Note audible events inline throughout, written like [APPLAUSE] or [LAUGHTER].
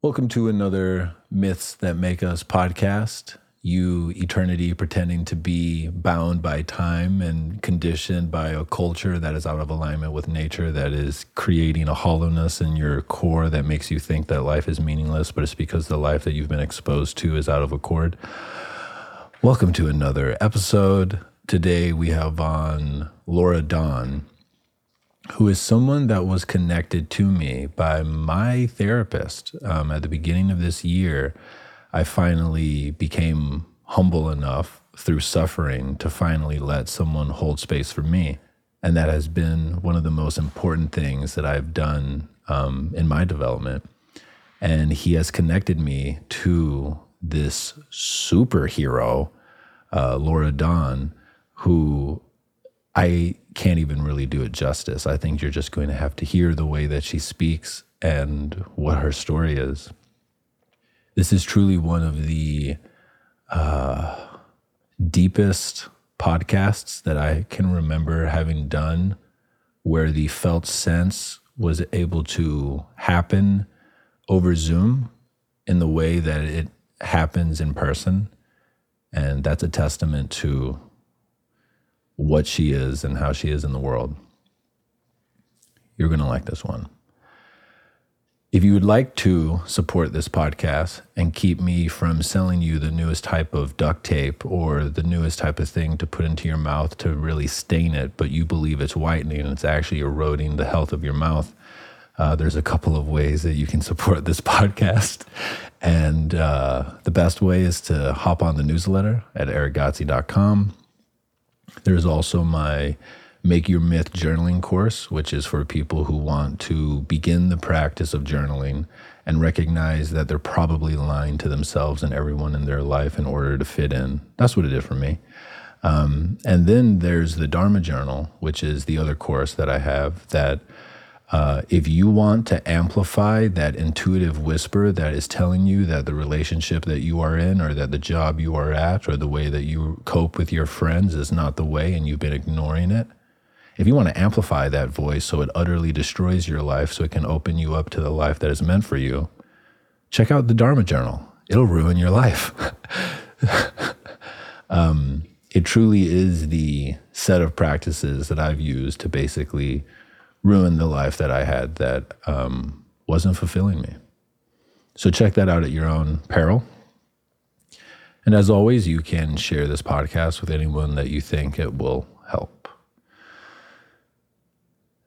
Welcome to another Myths That Make Us podcast. You, eternity, pretending to be bound by time and conditioned by a culture that is out of alignment with nature, that is creating a hollowness in your core that makes you think that life is meaningless, but it's because the life that you've been exposed to is out of accord. Welcome to another episode. Today we have on Laura Dawn who is someone that was connected to me by my therapist. Um, at the beginning of this year, I finally became humble enough through suffering to finally let someone hold space for me. And that has been one of the most important things that I've done um, in my development. And he has connected me to this superhero, uh, Laura Dawn, who I can't even really do it justice. I think you're just going to have to hear the way that she speaks and what her story is. This is truly one of the uh, deepest podcasts that I can remember having done, where the felt sense was able to happen over Zoom in the way that it happens in person. And that's a testament to what she is and how she is in the world. You're going to like this one. If you would like to support this podcast and keep me from selling you the newest type of duct tape or the newest type of thing to put into your mouth to really stain it, but you believe it's whitening and it's actually eroding the health of your mouth, uh, there's a couple of ways that you can support this [LAUGHS] podcast. And uh, the best way is to hop on the newsletter at erickgodsey.com. There's also my Make Your Myth journaling course, which is for people who want to begin the practice of journaling and recognize that they're probably lying to themselves and everyone in their life in order to fit in. That's what it did for me. Um, and then there's the Dharma Journal, which is the other course that I have that uh, if you want to amplify that intuitive whisper that is telling you that the relationship that you are in, or that the job you are at, or the way that you cope with your friends is not the way and you've been ignoring it, if you want to amplify that voice so it utterly destroys your life, so it can open you up to the life that is meant for you, check out the Dharma Journal. It'll ruin your life. [LAUGHS] um, it truly is the set of practices that I've used to basically ruined the life that I had that um, wasn't fulfilling me. So check that out at your own peril. And as always, you can share this podcast with anyone that you think it will help.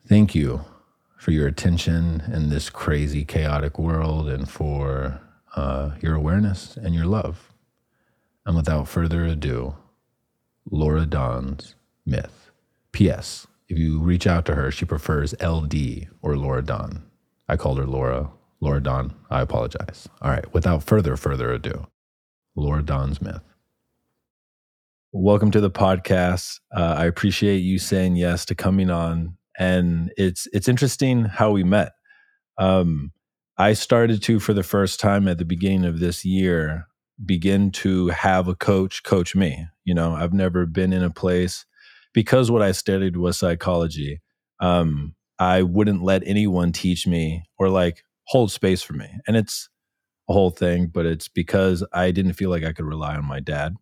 Thank you for your attention in this crazy, chaotic world and for uh, your awareness and your love. And without further ado, Laura Dawn's myth. P.S. If you reach out to her, she prefers LD or Laura Dawn. I called her Laura. Laura Dawn, I apologize. All right, without further further ado, Laura Dawn's myth. Welcome to the podcast. Uh, I appreciate you saying yes to coming on, and it's it's interesting how we met. Um, I started to, for the first time at the beginning of this year, begin to have a coach coach me. You know, I've never been in a place because what I studied was psychology, um, I wouldn't let anyone teach me or like hold space for me. And it's a whole thing, but it's because I didn't feel like I could rely on my dad.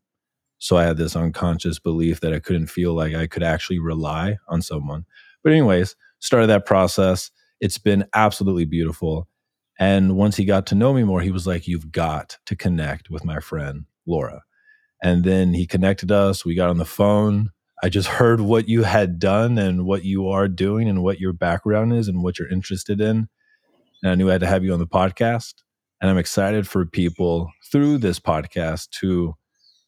So I had this unconscious belief that I couldn't feel like I could actually rely on someone. But, anyways, started that process. It's been absolutely beautiful. And once he got to know me more, he was like, You've got to connect with my friend, Laura. And then he connected us. We got on the phone. I just heard what you had done and what you are doing and what your background is and what you're interested in. And I knew I had to have you on the podcast. And I'm excited for people through this podcast to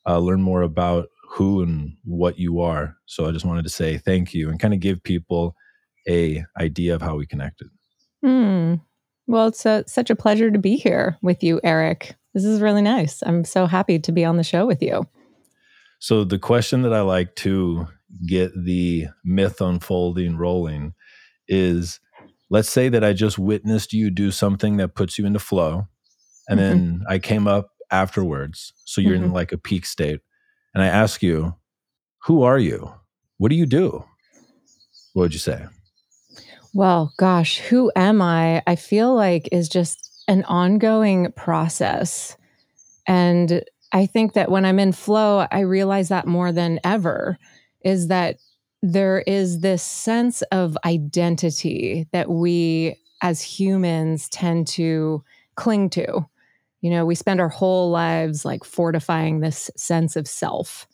uh, learn more about who and what you are. So I just wanted to say thank you and kind of give people a idea of how we connected. Mm. Well, it's a, such a pleasure to be here with you, Erick. This is really nice. I'm so happy to be on the show with you. So the question that I like to get the myth unfolding rolling is let's say that I just witnessed you do something that puts you into flow and mm-hmm. then I came up afterwards. So you're mm-hmm. in like a peak state and I ask you, who are you? What do you do? What would you say? Well, gosh, who am I? I feel like is just an ongoing process. And I think that when I'm in flow, I realize that more than ever is that there is this sense of identity that we as humans tend to cling to. You know, we spend our whole lives like fortifying this sense of self.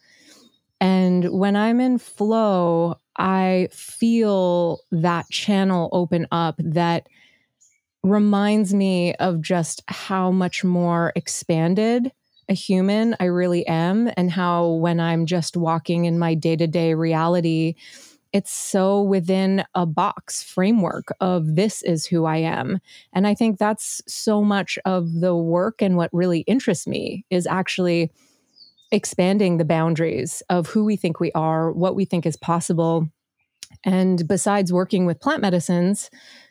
And when I'm in flow, I feel that channel open up that reminds me of just how much more expanded a human I really am, and how when I'm just walking in my day to day reality, it's so within a box framework of this is who I am. And I think that's so much of the work and what really interests me is actually expanding the boundaries of who we think we are, what we think is possible. And besides working with plant medicines,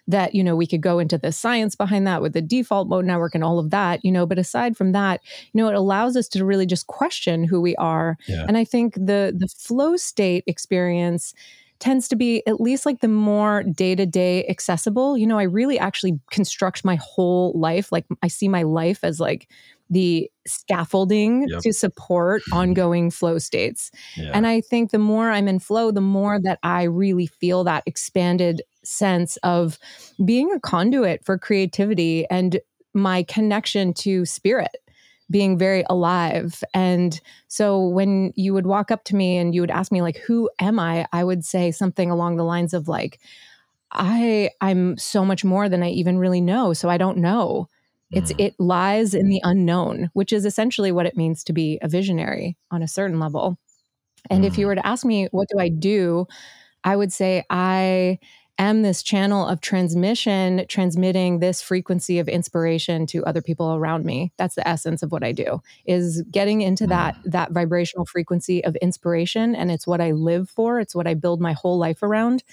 that you know we could go into the science behind that with the default mode network and all of that you know but aside from that you know it allows us to really just question who we are yeah. and i think the the flow state experience tends to be at least like the more day to day accessible. You know, I really actually construct my whole life. Like I see my life as like the scaffolding yep. to support [LAUGHS] ongoing flow states. Yeah. And I think the more I'm in flow, the more that I really feel that expanded sense of being a conduit for creativity and my connection to spirit being very alive. And so when you would walk up to me and you would ask me like who am I? I would say something along the lines of like I I'm so much more than I even really know, so I don't know. It's mm. it lies in the unknown, which is essentially what it means to be a visionary on a certain level. And mm. if you mm. were to ask me what do I do, I would say I am this channel of transmission, transmitting this frequency of inspiration to other people around me. That's the essence of what I do is getting into that mm. that vibrational frequency of inspiration and it's what I live for, it's what I build my whole life around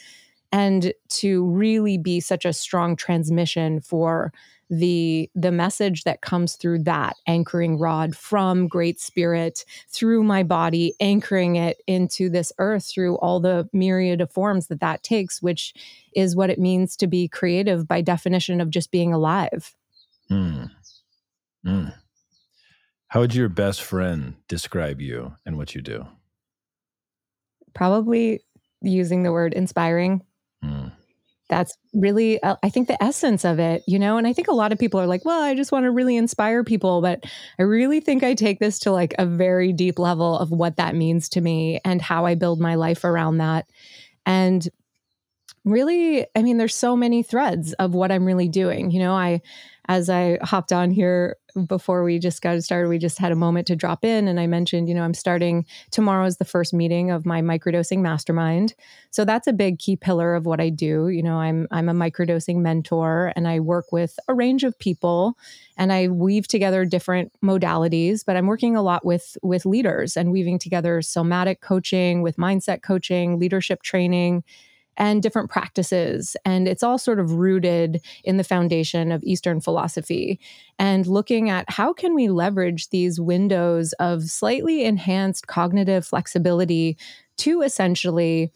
and to really be such a strong transmission for the the message that comes through that anchoring rod from great spirit through my body anchoring it into this earth through all the myriad of forms that that takes which is what it means to be creative by definition of just being alive mm. Mm. how would your best friend describe you and what you do probably using the word inspiring that's really uh, i think the essence of it you know and i think a lot of people are like well i just want to really inspire people but i really think i take this to like a very deep level of what that means to me and how i build my life around that. And really i mean there's so many threads of what i'm really doing you know i as i hopped on here before we just got started, we just had a moment to drop in. And I mentioned, you know, I'm starting tomorrow is the first meeting of my microdosing mastermind. So that's a big key pillar of what I do. You know, I'm I'm a microdosing mentor and I work with a range of people and I weave together different modalities, but I'm working a lot with with leaders and weaving together somatic coaching with mindset coaching, leadership training and different practices. And it's all sort of rooted in the foundation of Eastern philosophy and looking at how can we leverage these windows of slightly enhanced cognitive flexibility to essentially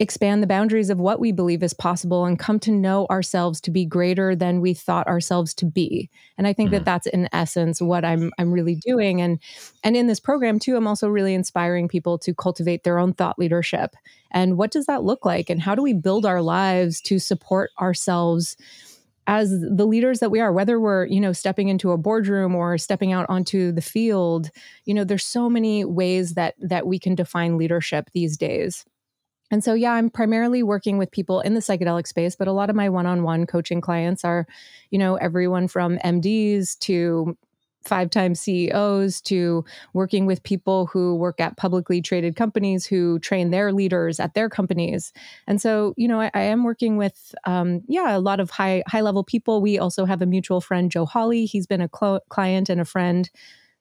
expand the boundaries of what we believe is possible and come to know ourselves to be greater than we thought ourselves to be. And i think mm-hmm. that that's in essence what i'm i'm really doing. And and in this program too i'm also really inspiring people to cultivate their own thought leadership. And what does that look like? And how do we build our lives to support ourselves as the leaders that we are? Whether we're you know stepping into a boardroom or stepping out onto the field you know there's so many ways that that we can define leadership these days and so, yeah, I'm primarily working with people in the psychedelic space, but a lot of my one on one coaching clients are, you know, everyone from MDs to five time CEOs to working with people who work at publicly traded companies who train their leaders at their companies. And so, you know, I, I am working with, um, yeah, a lot of high high level people. We also have a mutual friend, Joe Hawley. He's been a cl- client and a friend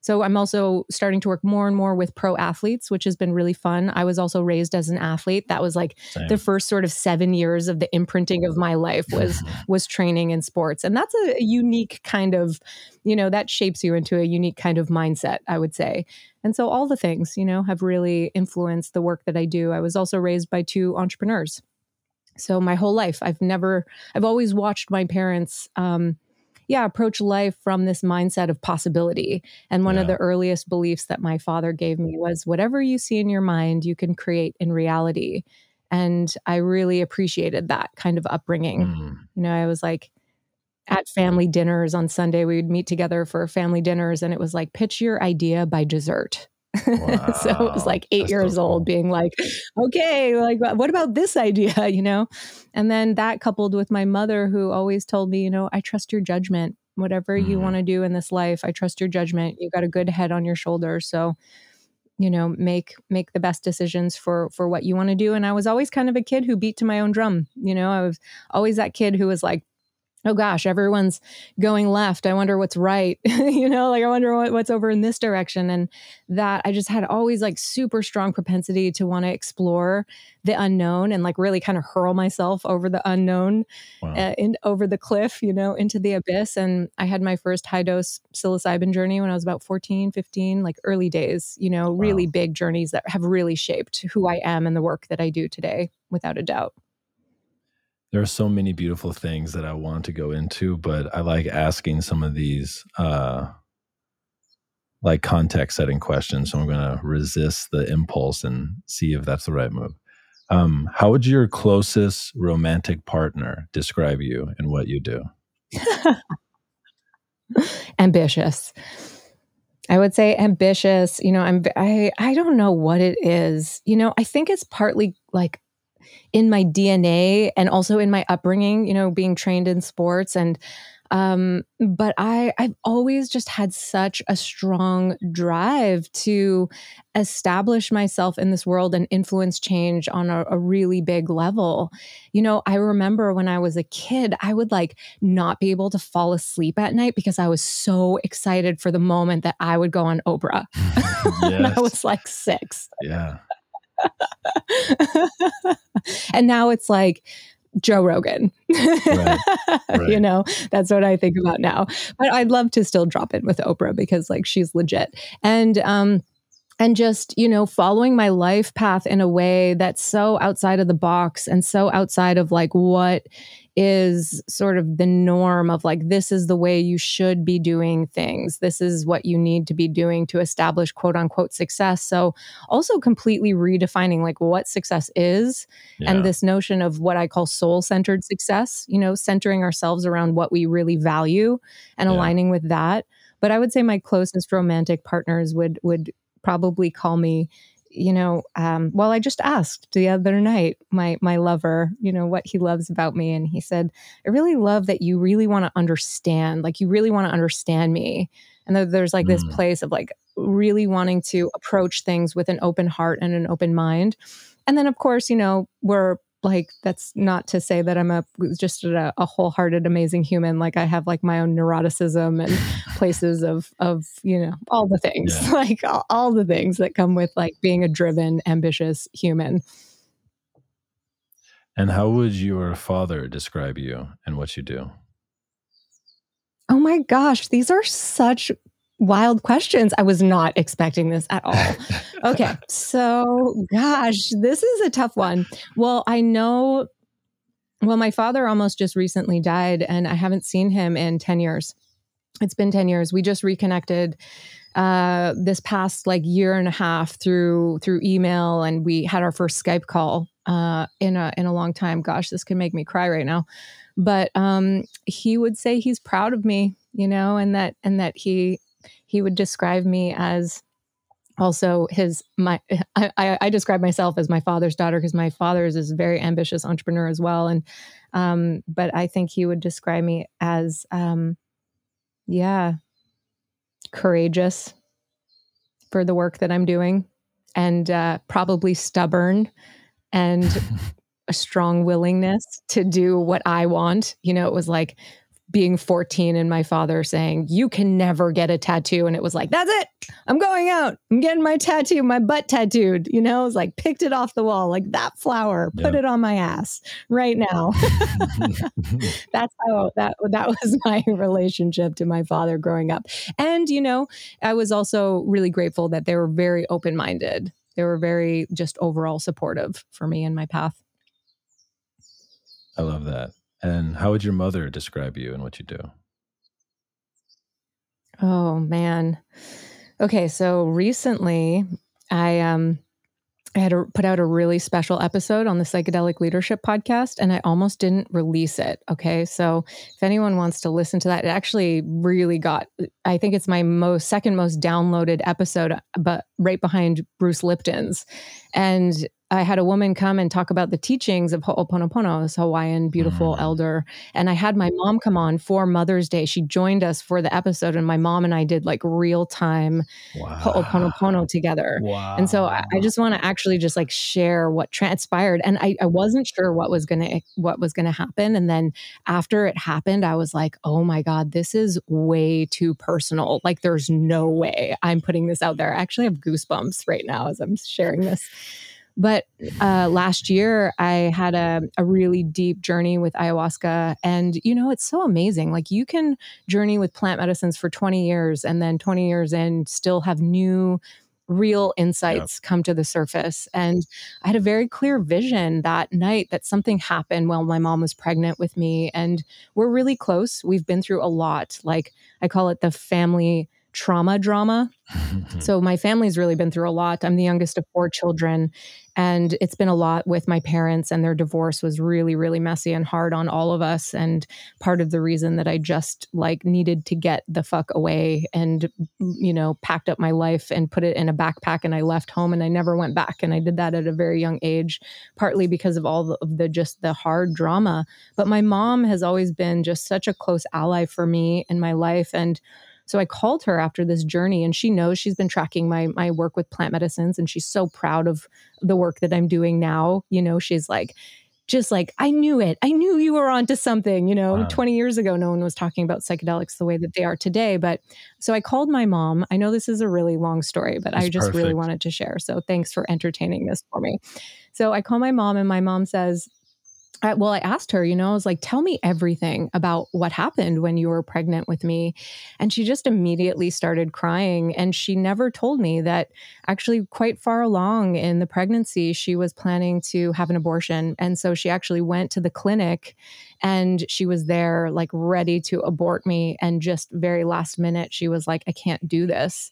so I'm also starting to work more and more with pro athletes, which has been really fun. I was also raised as an athlete. That was like Same. the first sort of 7 years of the imprinting of my life was [LAUGHS] was training in sports. And that's a, a unique kind of, you know, that shapes you into a unique kind of mindset, I would say. And so all the things, you know, have really influenced the work that I do. I was also raised by two entrepreneurs. So my whole life, I've never, I've always watched my parents um, yeah, approach life from this mindset of possibility. And one yeah. of the earliest beliefs that my father gave me was whatever you see in your mind, you can create in reality. And I really appreciated that kind of upbringing. Mm. You know, I was like, at family dinners on Sunday, we would meet together for family dinners, and it was like, pitch your idea by dessert. Wow. [LAUGHS] so it was like eight That's years so cool. old being like, okay, like, what about this idea, [LAUGHS] you know? And then that coupled with my mother, who always told me, you know, I trust your judgment. Whatever mm. you mm-hmm. want to do in this life, I trust your judgment. You got a good head on your shoulders. So, you know, make make the best decisions for for what you want to do. And I was always kind of a kid who beat to my own drum. You know, I was always that kid who was like, oh gosh, everyone's going left. I wonder what's right. [LAUGHS] you know, like I wonder what, what's over in this direction. And that I just had always like super strong propensity to want to explore the unknown and like really kind of hurl myself over the unknown wow. uh, in, over the cliff, you know, into the abyss. And I had my first high dose psilocybin journey when I was about 14, 15, like early days, you know, wow. really big journeys that have really shaped who I am and the work that I do today, without a doubt there are so many beautiful things that I want to go into, but I like asking some of these uh like context setting questions. So I'm going to resist the impulse and see if that's the right move. Um, how would your closest romantic partner describe you and what you do? [LAUGHS] ambitious. I would say ambitious. You know, I'm I I don't know what it is. You know, I think it's partly like in my DNA and also in my upbringing, you know, being trained in sports and um but i i've always just had such a strong drive to establish myself in this world and influence change on a, a, really big level. You know i remember when i was a kid i would like not be able to fall asleep at night because i was so excited for the moment that i would go on oprah. [LAUGHS] And i was like six. Yeah [LAUGHS] and now it's like Joe Rogan. Right, [LAUGHS] right. you know, that's what I think about now. But I'd love to still drop in with Oprah because like she's legit. And um and just you know following my life path in a way that's so outside of the box and so outside of like what is sort of the norm of like this is the way you should be doing things this is what you need to be doing to establish quote unquote success so also completely redefining like what success is yeah. and this notion of what i call soul centered success you know centering ourselves around what we really value and yeah. aligning with that but i would say my closest romantic partners would would probably call me you know um, well i just asked the other night my my lover you know what he loves about me and he said i really love that you really want to understand like you really want to understand me and there's like mm. this place of like really wanting to approach things with an open heart and an open mind and then of course you know we're like that's not to say that i'm a just a, a, wholehearted amazing human like i have like my own neuroticism and [LAUGHS] places of of you know all the things yeah. [LAUGHS] like all, all the things that come with like being a driven ambitious human and how would your father describe you and what you do oh my gosh these are such wild questions. I was not expecting this at all. [LAUGHS] okay. So, gosh, this is a tough one. Well, I know, well, my father almost just recently died, and I haven't seen him in 10 years. It's been 10 years. We just reconnected uh this past like year and a half through through email and we had our first Skype call uh in a in a long time gosh this can make me cry right now but um he would say he's proud of me you know and that and that he he would describe me as also his my I, I describe myself as my father's daughter because my father is a very ambitious entrepreneur as well. And um but i think he would describe me as um yeah courageous for the work that i'm doing and uh probably stubborn and [LAUGHS] a strong willingness to do what i want. You know it was like being 14 and my father saying, You can never get a tattoo. And it was like, That's it. I'm going out. I'm getting my tattoo, my butt tattooed. You know, it was like picked it off the wall, like that flower, put it on my ass right now. [LAUGHS] [LAUGHS] That's how that that was [LAUGHS] my relationship to my father growing up. And, you know, I was also really grateful that they were very open-minded. They were very just overall supportive for me and my path. I love that. And how would your mother describe you and what you do? Oh man. Okay, so recently I um I had to put out a really special episode on the Psychedelic Leadership podcast, and I almost didn't release it. Okay. So if anyone wants to listen to that, it actually really got, I think it's my most second most downloaded episode, but right behind Bruce Lipton's. And I had a woman come and talk about the teachings of Ho'oponopono, this Hawaiian beautiful mm. elder. And I had my mom come on for Mother's Day. She joined us for the episode, and my mom and I did like real time wow. Ho'oponopono together. Wow. And so I, I just want to actually just like share what transpired. And I, I wasn't sure what was gonna what was gonna happen. And then after it happened, I was like, oh my God, this is way too personal. Like there's no way I'm putting this out there. I actually have goosebumps right now as I'm sharing this. But uh, last year, I had a, a really deep journey with ayahuasca. And, you know, it's so amazing. Like, you can journey with plant medicines for 20 years and then 20 years in still have new real insights come to the surface. And I had a very clear vision that night that something happened while my mom was pregnant with me. And we're really close. We've been through a lot. Like I call it the family trauma drama. [LAUGHS] so my family's really been through a lot. I'm the youngest of four children and it's been a lot with my parents and their divorce was really really messy and hard on all of us. And part of the reason that I just like needed to get the fuck away and mm, you know packed up my life and put it in a backpack and I left home and I never went back. And I did that at a very young age partly because of all of the just the hard drama. But my mom has always been just such a close ally for me in my life. And so I called her after this journey and she knows she's been tracking my my work with plant medicines and she's so proud of the work that I'm doing now. You know, she's like just like I knew it. I knew you were onto something, you know. Wow. 20 years ago no one was talking about psychedelics the way that they are today, but so I called my mom. I know this is a really long story, but That's I just perfect. really wanted to share. So thanks for entertaining this for me. So I call my mom and my mom says, I, well, I asked her, you know, I was like, tell me everything about what happened when you were pregnant with me. And she just immediately started crying. And she never told me that actually, quite far along in the pregnancy, she was planning to have an abortion. And so she actually went to the clinic and she was there, like, ready to abort me. And just very last minute, she was like, I can't do this.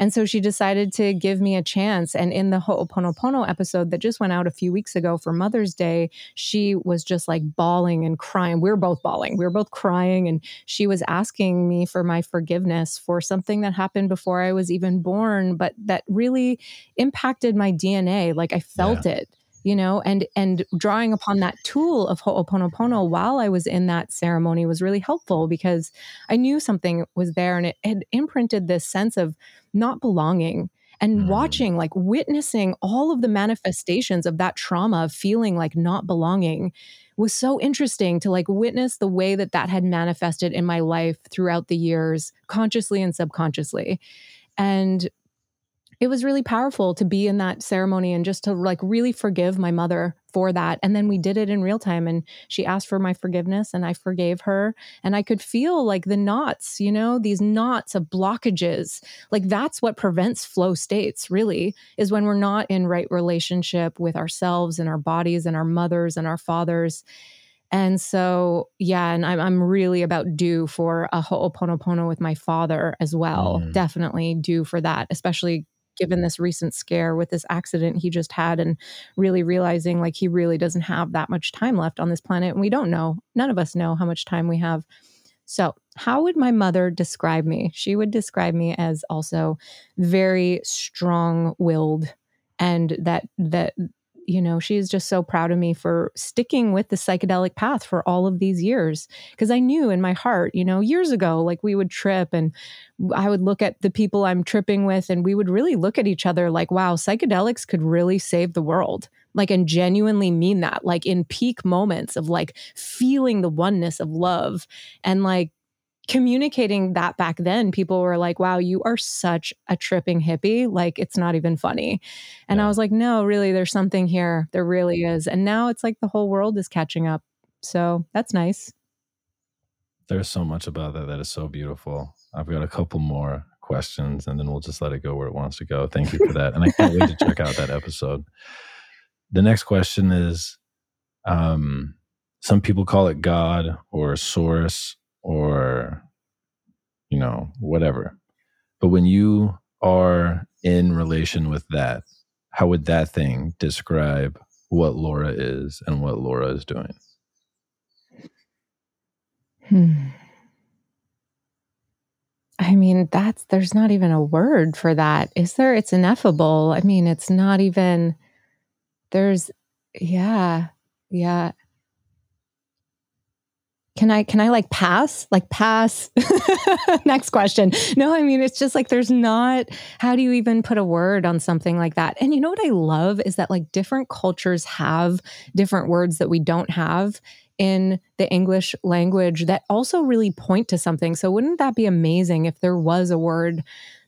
And so she decided to give me a chance. And in the Ho'oponopono episode that just went out a few weeks ago for Mother's Day, she was just like bawling and crying. We were both bawling. We were both crying. And she was asking me for my forgiveness for something that happened before I was even born, but that really impacted my DNA. Like I felt yeah. it you know and and drawing upon that tool of ho'oponopono while i was in that ceremony was really helpful because i knew something was there and it had imprinted this sense of not belonging and mm. watching like witnessing all of the manifestations of that trauma of feeling like not belonging was so interesting to like witness the way that that had manifested in my life throughout the years consciously and subconsciously and it was really powerful to be in that ceremony and just to like really forgive my mother for that. And then we did it in real time and she asked for my forgiveness and I forgave her. And I could feel like the knots, you know, these knots of blockages. Like that's what prevents flow states, really, is when we're not in right relationship with ourselves and our bodies and our mothers and our fathers. And so, yeah, and I'm, I'm really about due for a ho'oponopono with my father as well. Mm. Definitely due for that, especially given this recent scare with this accident he just had and really realizing like he really doesn't have that much time left on this planet. And we don't know, none of us know how much time we have. So, how would my mother describe me? She would describe me as also very strong willed and that that you know, she's just so proud of me for sticking with the psychedelic path for all of these years. Because I knew in my heart, you know, years ago, like we would trip and I would look at the people I'm tripping with and we would really look at each other like, wow, psychedelics could really save the world. Like, and genuinely mean that, like in peak moments of like feeling the oneness of love and like communicating that back then, people were like, wow, you are such a tripping hippie. Like, it's not even funny. And yeah. I was like, no, really, there's something here. There really is. And now it's like the whole world is catching up. So that's nice. There's so much about that that is so beautiful. I've got a couple more questions and then we'll just let it go where it wants to go. Thank you for that. And I can't wait to check out that episode. The next question is um, some people call it God or source or you know, whatever. But when you are in relation with that, how would that thing describe what Laura is and what Laura is doing? Hmm. I mean, that's there's not even a word for that. Is there? It's ineffable. I mean, it's not even there's yeah. Yeah. Can I can I like pass? Like pass. [LAUGHS] Next question. No, I mean it's just like there's not how do you even put a word on something like that? And you know what I love is that like different cultures have different words that we don't have in the English language that also really point to something. So, wouldn't that be amazing if there was a word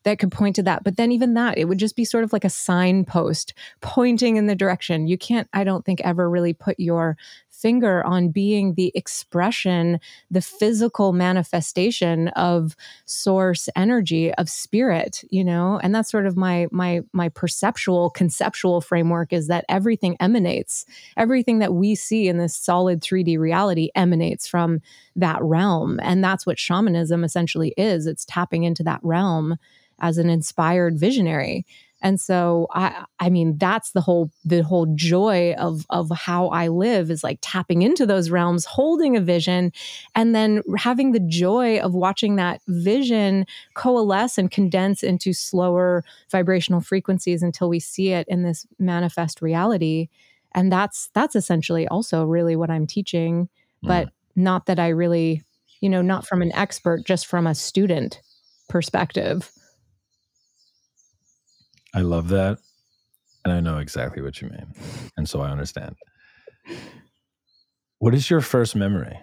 that could point to that? But then, even that, it would just be sort of like a signpost pointing in the direction. You can't, I don't think, ever really put your finger on being the expression, the physical manifestation of source energy of spirit, you know? And that's sort of my my my perceptual conceptual framework is that everything emanates. Everything that we see in this solid 3D reality emanates from that realm. And that's what shamanism essentially is. It's tapping into that realm as an inspired visionary. And so I I mean that's the whole the whole joy of of how I live is like tapping into those realms, holding a vision and then having the joy of watching that vision coalesce and condense into slower vibrational frequencies until we see it in this manifest reality. And that's that's essentially also really what I'm teaching, but mm. not that I really, you know, not from an expert, just from a student perspective. I love that. And I know exactly what you mean. And so I understand. What is your first memory?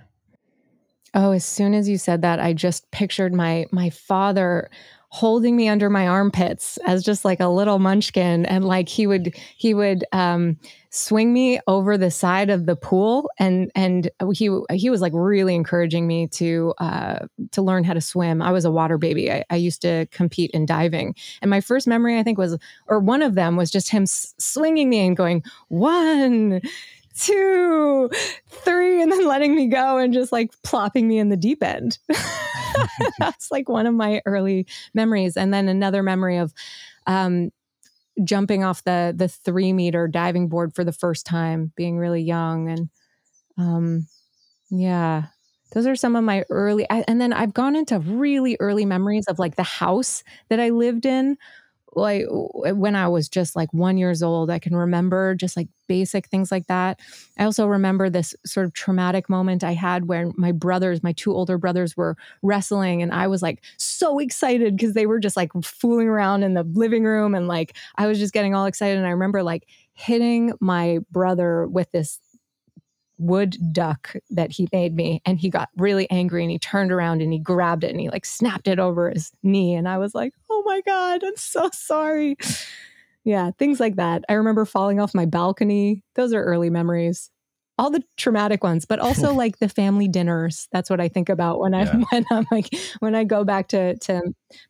Oh, as soon as you said that, I just pictured my my father holding me under my armpits as just like a little munchkin and like he would he would um, swing me over the side of the pool and and he he was like really encouraging me to uh, to learn how to swim. I was a water baby. I, I, used to compete in diving. And my first memory i think was or one of them was just him swinging me and going one two, three, and then letting me go and just like plopping me in the deep end. [LAUGHS] That's like one of my early memories. And then another memory of um, jumping off the the three meter diving board for the first time, being really young, and um, yeah, those are some of my early. I, and then I've gone into really early memories of like the house that I lived in like when I was just like one years old, I can remember just like basic things like that. I also remember this sort of traumatic moment I had where my brothers, my two older brothers, were wrestling, and I was like so excited because they were just like fooling around in the living room, and like I was just getting all excited. And I remember like hitting my brother with this wood duck that he made me and he got really angry and he turned around and he grabbed it and he like snapped it over his knee and i was like oh my god i'm so sorry. [SIGHS] Yeah things like that. I remember falling off my balcony. Those are early memories all the traumatic ones, but also [LAUGHS] like the family dinners. That's what I think about when I yeah. [LAUGHS] when I'm like when I go back to to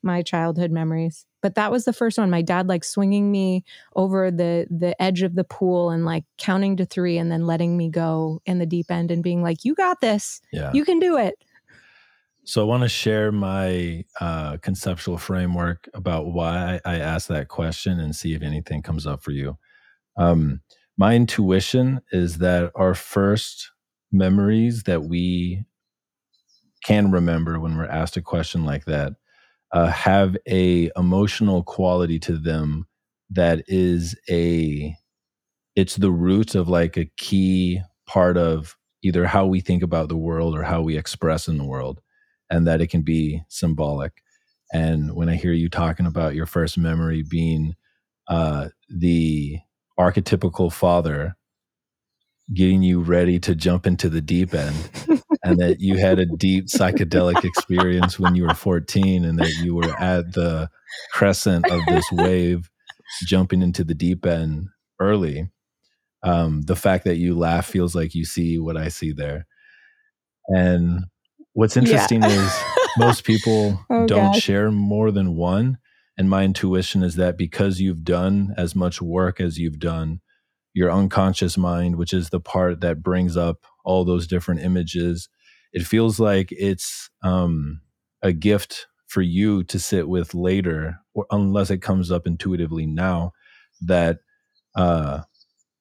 my childhood memories. But that was the first one. My dad like swinging me over the the edge of the pool and like counting to 3 and then letting me go in the deep end and being like, "You got this. Yeah. You can do it." So I want to share my uh, conceptual framework about why I asked that question and see if anything comes up for you. Um, my intuition is that our first memories that we can remember when we're asked a question like that uh, have a emotional quality to them that is a it's the root of like a key part of either how we think about the world or how we express in the world and that it can be symbolic. And when i hear you talking about your first memory being uh, the archetypical father getting you ready to jump into the deep end and that you had a deep psychedelic experience when you were 14 and that you were at the crescent of this [LAUGHS] wave jumping into the deep end early um, the fact that you laugh feels like you see what i see there and what's interesting yeah. is [LAUGHS] most people oh, don't God. share more than one and my intuition is that because you've done as much work as you've done, your unconscious mind, which is the part that brings up all those different images, it feels like it's um, a gift for you to sit with later, or unless it comes up intuitively now, that uh,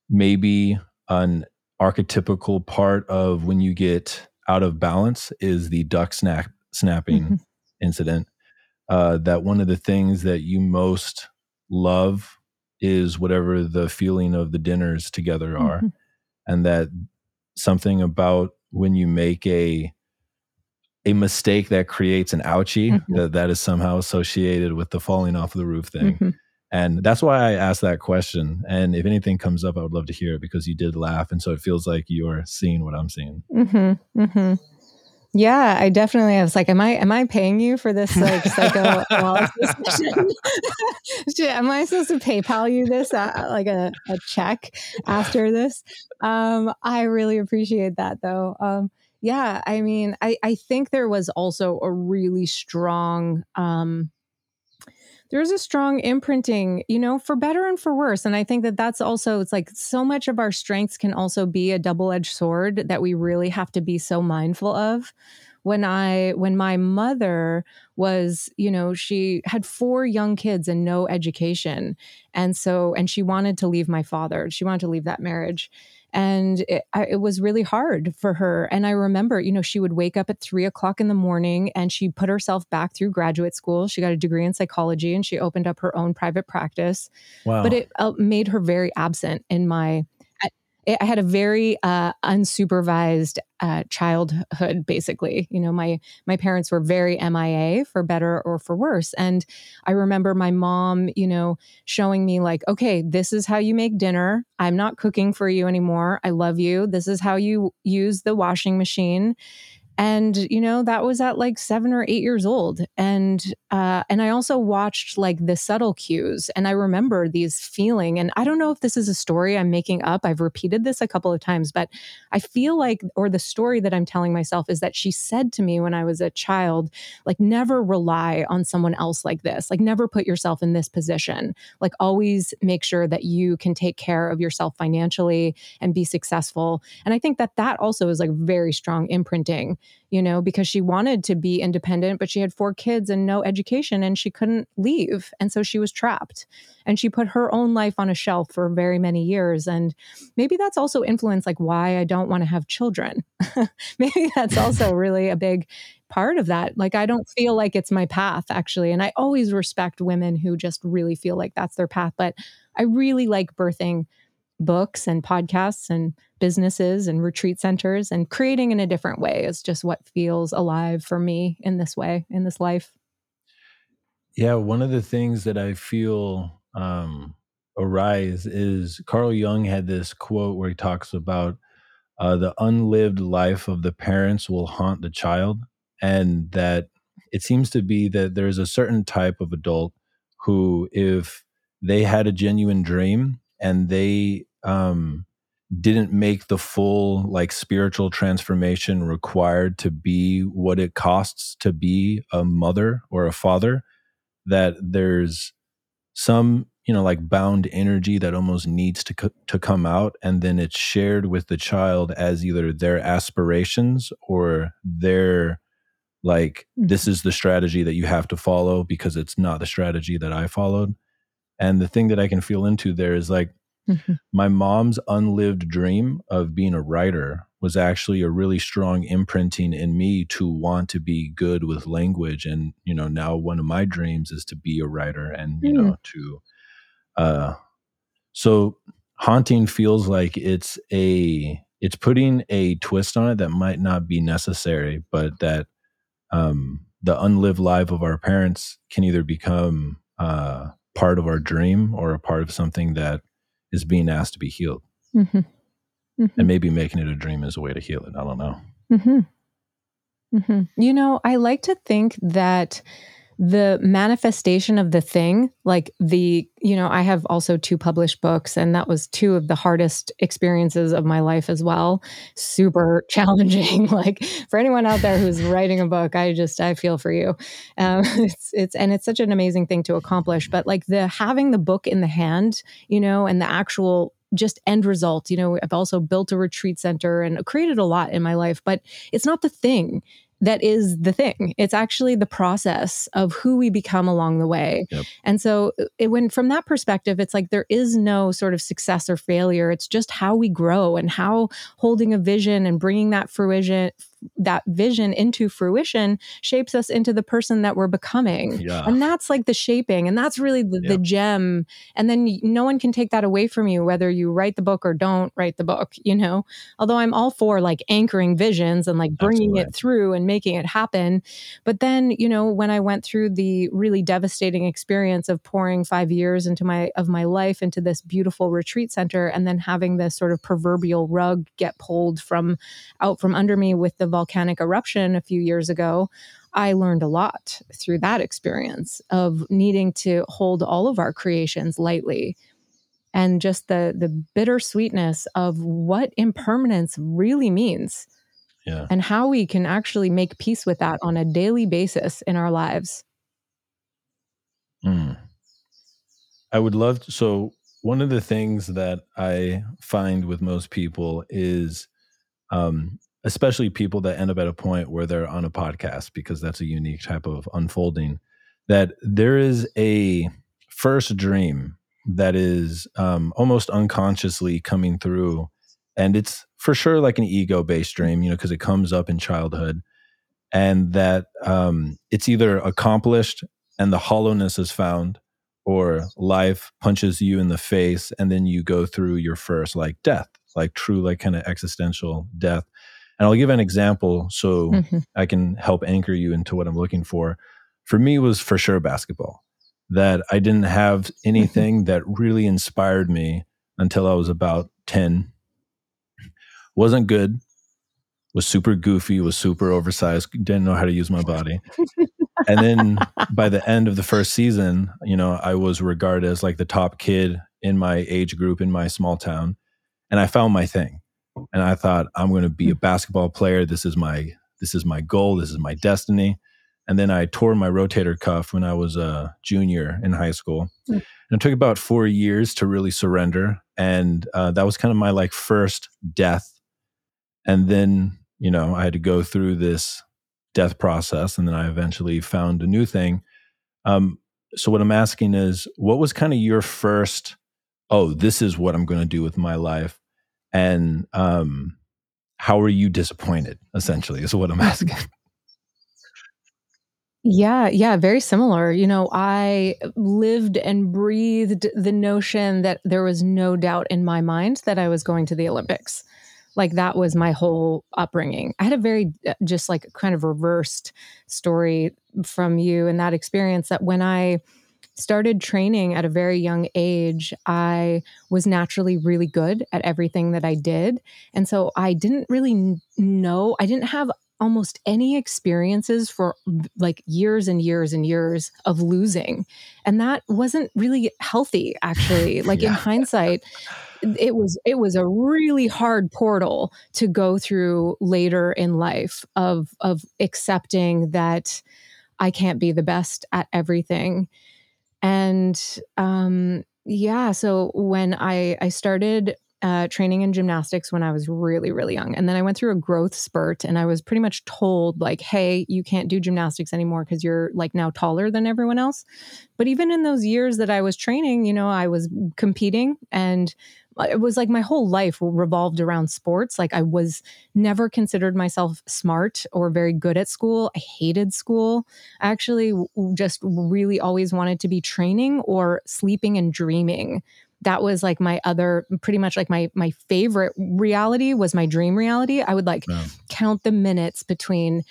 maybe an archetypical part of when you get out of balance is the duck snap snapping mm-hmm. incident. Uh, that one of the things that you most love is whatever the feeling of the dinners together are, mm-hmm. and that something about when you make a a mistake that creates an ouchie mm-hmm. that, that is somehow associated with the falling off the roof thing. Mm-hmm. And that's why I asked that question. And if anything comes up, I would love to hear it because you did laugh. And so it feels like you're seeing what I'm seeing. Mm-hmm, mm-hmm. Yeah, I definitely I was like, am I am I paying you for this like psychoanalysis [LAUGHS] session? [LAUGHS] am I supposed to PayPal you this uh, like a, a check after this? Um, I really appreciate that though. Um, yeah, I mean, I, I think there was also a really strong um, there's a strong imprinting, you know, for better and for worse. And I think that that's also, it's like so much of our strengths can also be a double edged sword that we really have to be so mindful of. When I, when my mother was, you know, she had four young kids and no education. And so, and she wanted to leave my father, she wanted to leave that marriage and it, I, it, was really hard for her. And i remember you know she would wake up at three o'clock in the morning and she put herself back through graduate school. She got a degree in psychology and she opened up her own private practice. Wow. but it uh, made her very absent in my I had a very uh, unsupervised uh, childhood. Basically, you know, my my parents were very MIA for better or for worse, and I remember my mom, you know, showing me like, okay, this is how you make dinner. I'm not cooking for you anymore. I love you. This is how you use the washing machine and you know that was at like seven or eight years old. And uh, and i also watched like the subtle cues. And i remember these feeling and i don't know if this is a story i'm making up. I've repeated this a couple of times but i feel like or the story that i'm telling myself is that she said to me when i was a child like never rely on someone else like this. Like never put yourself in this position. Like always make sure that you can take care of yourself financially and be successful. And i think that that also is like very strong imprinting you know, because she wanted to be independent, but she had four kids and no education and she couldn't leave. And so she was trapped. And she put her own life on a shelf for very many years. And maybe that's also influenced like why I don't want to have children. [LAUGHS] maybe that's also [LAUGHS] really a big part of that. Like, I don't feel like it's my path, actually. And I always respect women who just really feel like that's their path. But I really like birthing books and podcasts and businesses and retreat centers and creating in a different way is just what feels alive for me in this way in this life. Yeah one of the things that i feel um, arise is carl jung had this quote where he talks about uh, the unlived life of the parents will haunt the child and that it seems to be that there's a certain type of adult who if they had a genuine dream and they um, didn't make the full like spiritual transformation required to be what it costs to be a mother or a father that there's some you know like bound energy that almost needs to co- to come out and then it's shared with the child as either their aspirations or their like mm-hmm. this is the strategy that you have to follow because it's not the strategy that I followed and the thing that I can feel into there is like Mm-hmm. My mom's unlived dream of being a writer was actually a really strong imprinting in me to want to be good with language. And, you know, now one of my dreams is to be a writer and, you mm. know, to, uh, so haunting feels like it's a, it's putting a twist on it that might not be necessary, but that, um, the unlived life of our parents can either become, uh, part of our dream or a part of something that is being asked to be healed. Mm-hmm. Mm-hmm. And maybe making it a dream is a way to heal it. I don't know. Mm-hmm. mm-hmm. You know, I like to think that the manifestation of the thing, like the, you know, I have also two published books, and that was two of the hardest experiences of my life as well. Super [LAUGHS] challenging. [LAUGHS] like for anyone out there who's writing a book, I just, I feel for you. Um, [LAUGHS] it's, it's, and it's such an amazing thing to accomplish. But like the having the book in the hand, you know, and the actual just end result. You know, I've also built a retreat center and created a lot in my life, but it's not the thing that is the thing. It's actually the process of who we become along the way. Yep. And so, uh, it, when from that perspective, it's like there is no sort of success or failure. It's just how we grow and how holding a vision and bringing that fruition that vision into fruition shapes us into the person that we're becoming. Yeah. And that's like the shaping. And that's really the, the gem. And then no one can take that away from you, whether you write the book or don't write the book, you know? Although I'm all for like anchoring visions and like bringing Absolutely. it through and making it happen. But then, you know, when I went through the really devastating experience of pouring five years into my, of my life into this beautiful retreat center and then having this sort of proverbial rug get pulled from out from under me with the volcanic eruption a few years ago, I learned a lot through that experience of needing to hold all of our creations lightly and just the the bittersweetness of what impermanence really means. Yeah. And how we can actually make peace with that on a daily basis in our lives. Mm. I would love to, so one of the things that I find with most people is um, especially people that end up at a point where they're on a podcast because that's a unique type of unfolding that there is a first dream that is um, almost unconsciously coming through. And it's for sure like an ego based dream you know because it comes up in childhood. And that um, it's either accomplished and the hollowness is found or life punches you in the face and then you go through your first like death like true like kind of existential death and I'll give an example so mm-hmm. I can help anchor you into what I'm looking for. For me, was for sure basketball. That I didn't have mm-hmm. [LAUGHS] anything that really inspired me until I was about 10. Wasn't good, was super goofy, was super oversized, didn't know how to use my body. and then by the end of the first season, you know, I was regarded as like the top kid in my age group in my small town. And I found my thing and I thought I'm going to be a hmm. basketball player. This is my this is my goal. This is my destiny. And then I tore my rotator cuff when I was a junior in high school. Mm. And it took about four years to really surrender. And uh, that was kind of my like first death. And then, you know, I had to go through this death process. And then I eventually found a new thing. Um, so what I'm asking is, what was kind of your first, oh, this is what I'm going to do with my life? And um, how are you disappointed essentially is what i'm [LAUGHS] asking. Yeah yeah very similar. You know i lived and breathed the notion that there was no doubt in my mind that i was going to the olympics. Like that was my whole upbringing. I had a very uh, just like kind of reversed story from you and that experience that when i started training at a very young age, I was naturally really good at everything that I did. And so I didn't really know, I didn't have almost any experiences for like years and years and years of losing. And that wasn't really healthy actually. [LAUGHS] Like yeah. in hindsight, it was it was a really hard portal to go through later in life of of accepting that I can't be the best at everything and um, yeah, so when I I started uh, training in gymnastics when I was really, really young. And then I went through a growth spurt and I was pretty much told, like, hey, you can't do gymnastics anymore because you're like now taller than everyone else. But even in those years that I was training, you know, I was competing and it was like my whole life revolved around sports. Like I was never considered myself smart or very good at school. I hated school. I actually just really always wanted to be training or sleeping and dreaming. That was like my other pretty much like my my favorite reality was my dream reality. I would like count the minutes between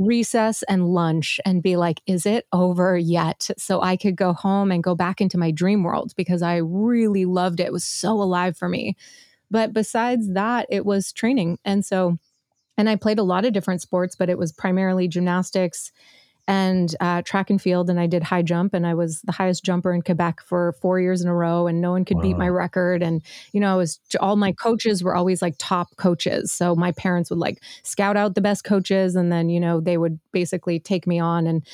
recess and lunch and be like, is it over yet? So I could go home and go back into my dream world because I really loved it. It was so alive for me. But besides that, it was training. And so, and I played a lot of different sports, but it was primarily gymnastics and uh, track and field, and I did high jump, and I was the highest jumper in Quebec for four years in a row, and no one could wow. beat my record. And you know, I was all my coaches were always like top coaches, so my parents would like scout out the best coaches, and then you know they would basically take me on and.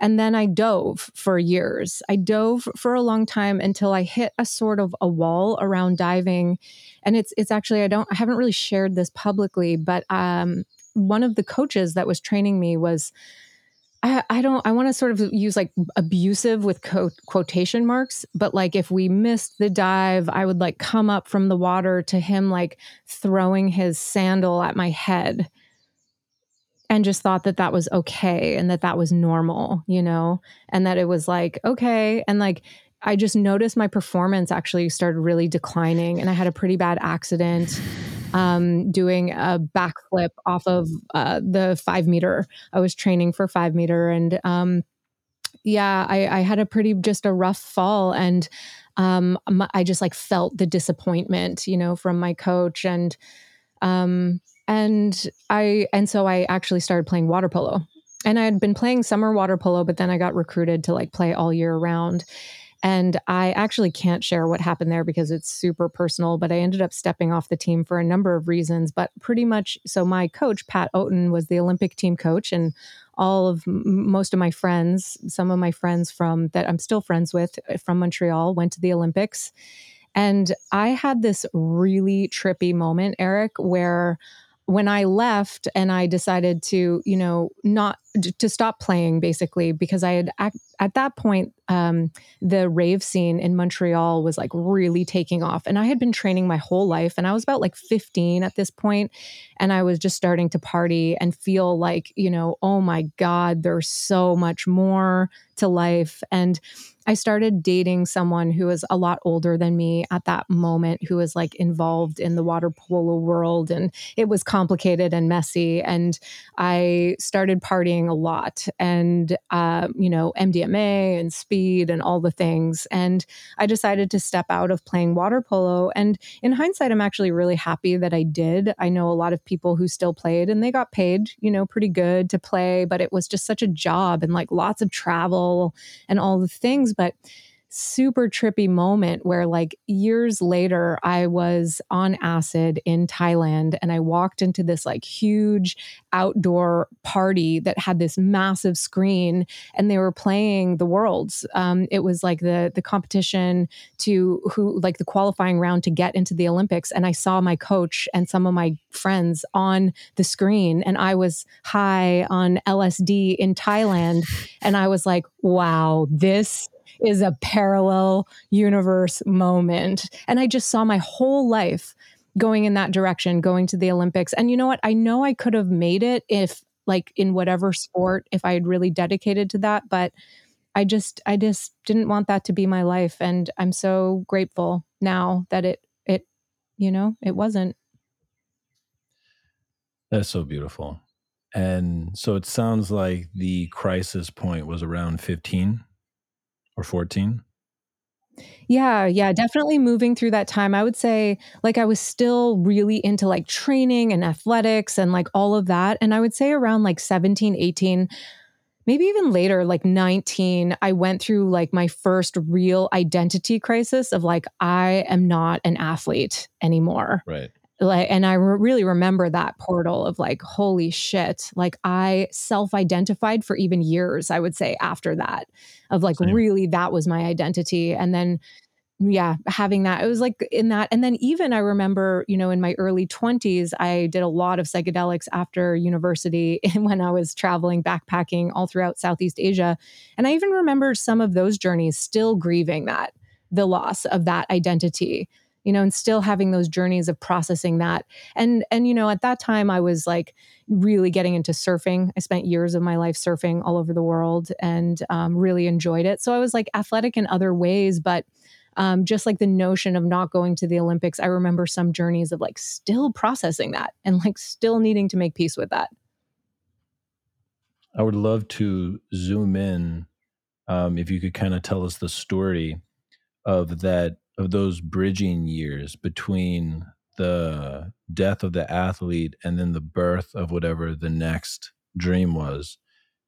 And then I dove for years. I dove for a long time until I hit a sort of a wall around diving. And it's it's actually I don't I haven't really shared this publicly, but um one of the coaches that was training me was I, I don't I want to sort of use like abusive with co- quotation marks, but like if we missed the dive, I would like come up from the water to him like throwing his sandal at my head and just thought that that was okay and that that was normal, you know, and that it was like okay. And like I just noticed my performance actually started really declining and I had a pretty bad accident um, doing a backflip off of uh, the five meter. I was training for five meter, and um, yeah, I, I, had a pretty just a rough fall, and um, I just like felt the disappointment, you know, from my coach, and um, and I and so I actually started playing water polo. And I had been playing summer water polo, but then I got recruited to like play all year round. And I actually can't share what happened there because it's super personal, but I ended up stepping off the team for a number of reasons. But pretty much, so my coach, Pat Oaten, was the Olympic team coach, and all of most of my friends, some of my friends from that I'm still friends with uh, from Montreal, went to the Olympics. And I had this really trippy moment, Erick, where when I left and I decided to, you know, not to stop playing basically because I had at, at that point um, the rave scene in Montreal was like really taking off and I had been training my whole life and I was about like 15 at this point and I was just starting to party and feel like, you know, oh my god, there's so much more to life and I started dating someone who was a lot older than me at that moment, who was like involved in the water polo world. And it was complicated and messy. And I started partying a lot and, uh, you know, MDMA and speed and all the things. And I decided to step out of playing water polo. And in hindsight, I'm actually really happy that I did. I know a lot of people who still played and they got paid, you know, pretty good to play, but it was just such a job and like lots of travel and all the things but super trippy moment where like years later I was on acid in Thailand and I walked into this like huge outdoor party that had this massive screen and they were playing the worlds. Um, it was like the the competition to who like the qualifying round to get into the Olympics and I saw my coach and some of my friends on the screen and I was high on LSD in Thailand and I was like wow this is a parallel universe moment. And I just saw my whole life going in that direction, going to the Olympics. And you know what? I know I could have made it if, like, in whatever sport, if I had really dedicated to that. But I just, I just didn't want that to be my life. And I'm so grateful now that it, it, you know, it wasn't. That's so beautiful. And so it sounds like the crisis point was around 15 or 14? Yeah, yeah, definitely moving through that time. I would say like I was still really into like training and athletics and like all of that. And I would say around like 17, 18, maybe even later, like 19, I went through like my first real identity crisis of like, I am not an athlete anymore. Right like and i re- really remember that portal of like holy shit like i self-identified for even years i would say after that of like Same. really that was my identity and then yeah having that it was like in that and then even i remember you know in my early 20s i did a lot of psychedelics after university [LAUGHS] when i was traveling backpacking all throughout southeast asia and i even remember some of those journeys still grieving that the loss of that identity you know and still having those journeys of processing that. And and you know at that time i was like really getting into surfing. I spent years of my life surfing all over the world and um, really enjoyed it. So i was like athletic in other ways but um, just like the notion of not going to the olympics i remember some journeys of like still processing that and like still needing to make peace with that. I would love to zoom in um, if you could kind of tell us the story of that of those bridging years between the death of the athlete and then the birth of whatever the next dream was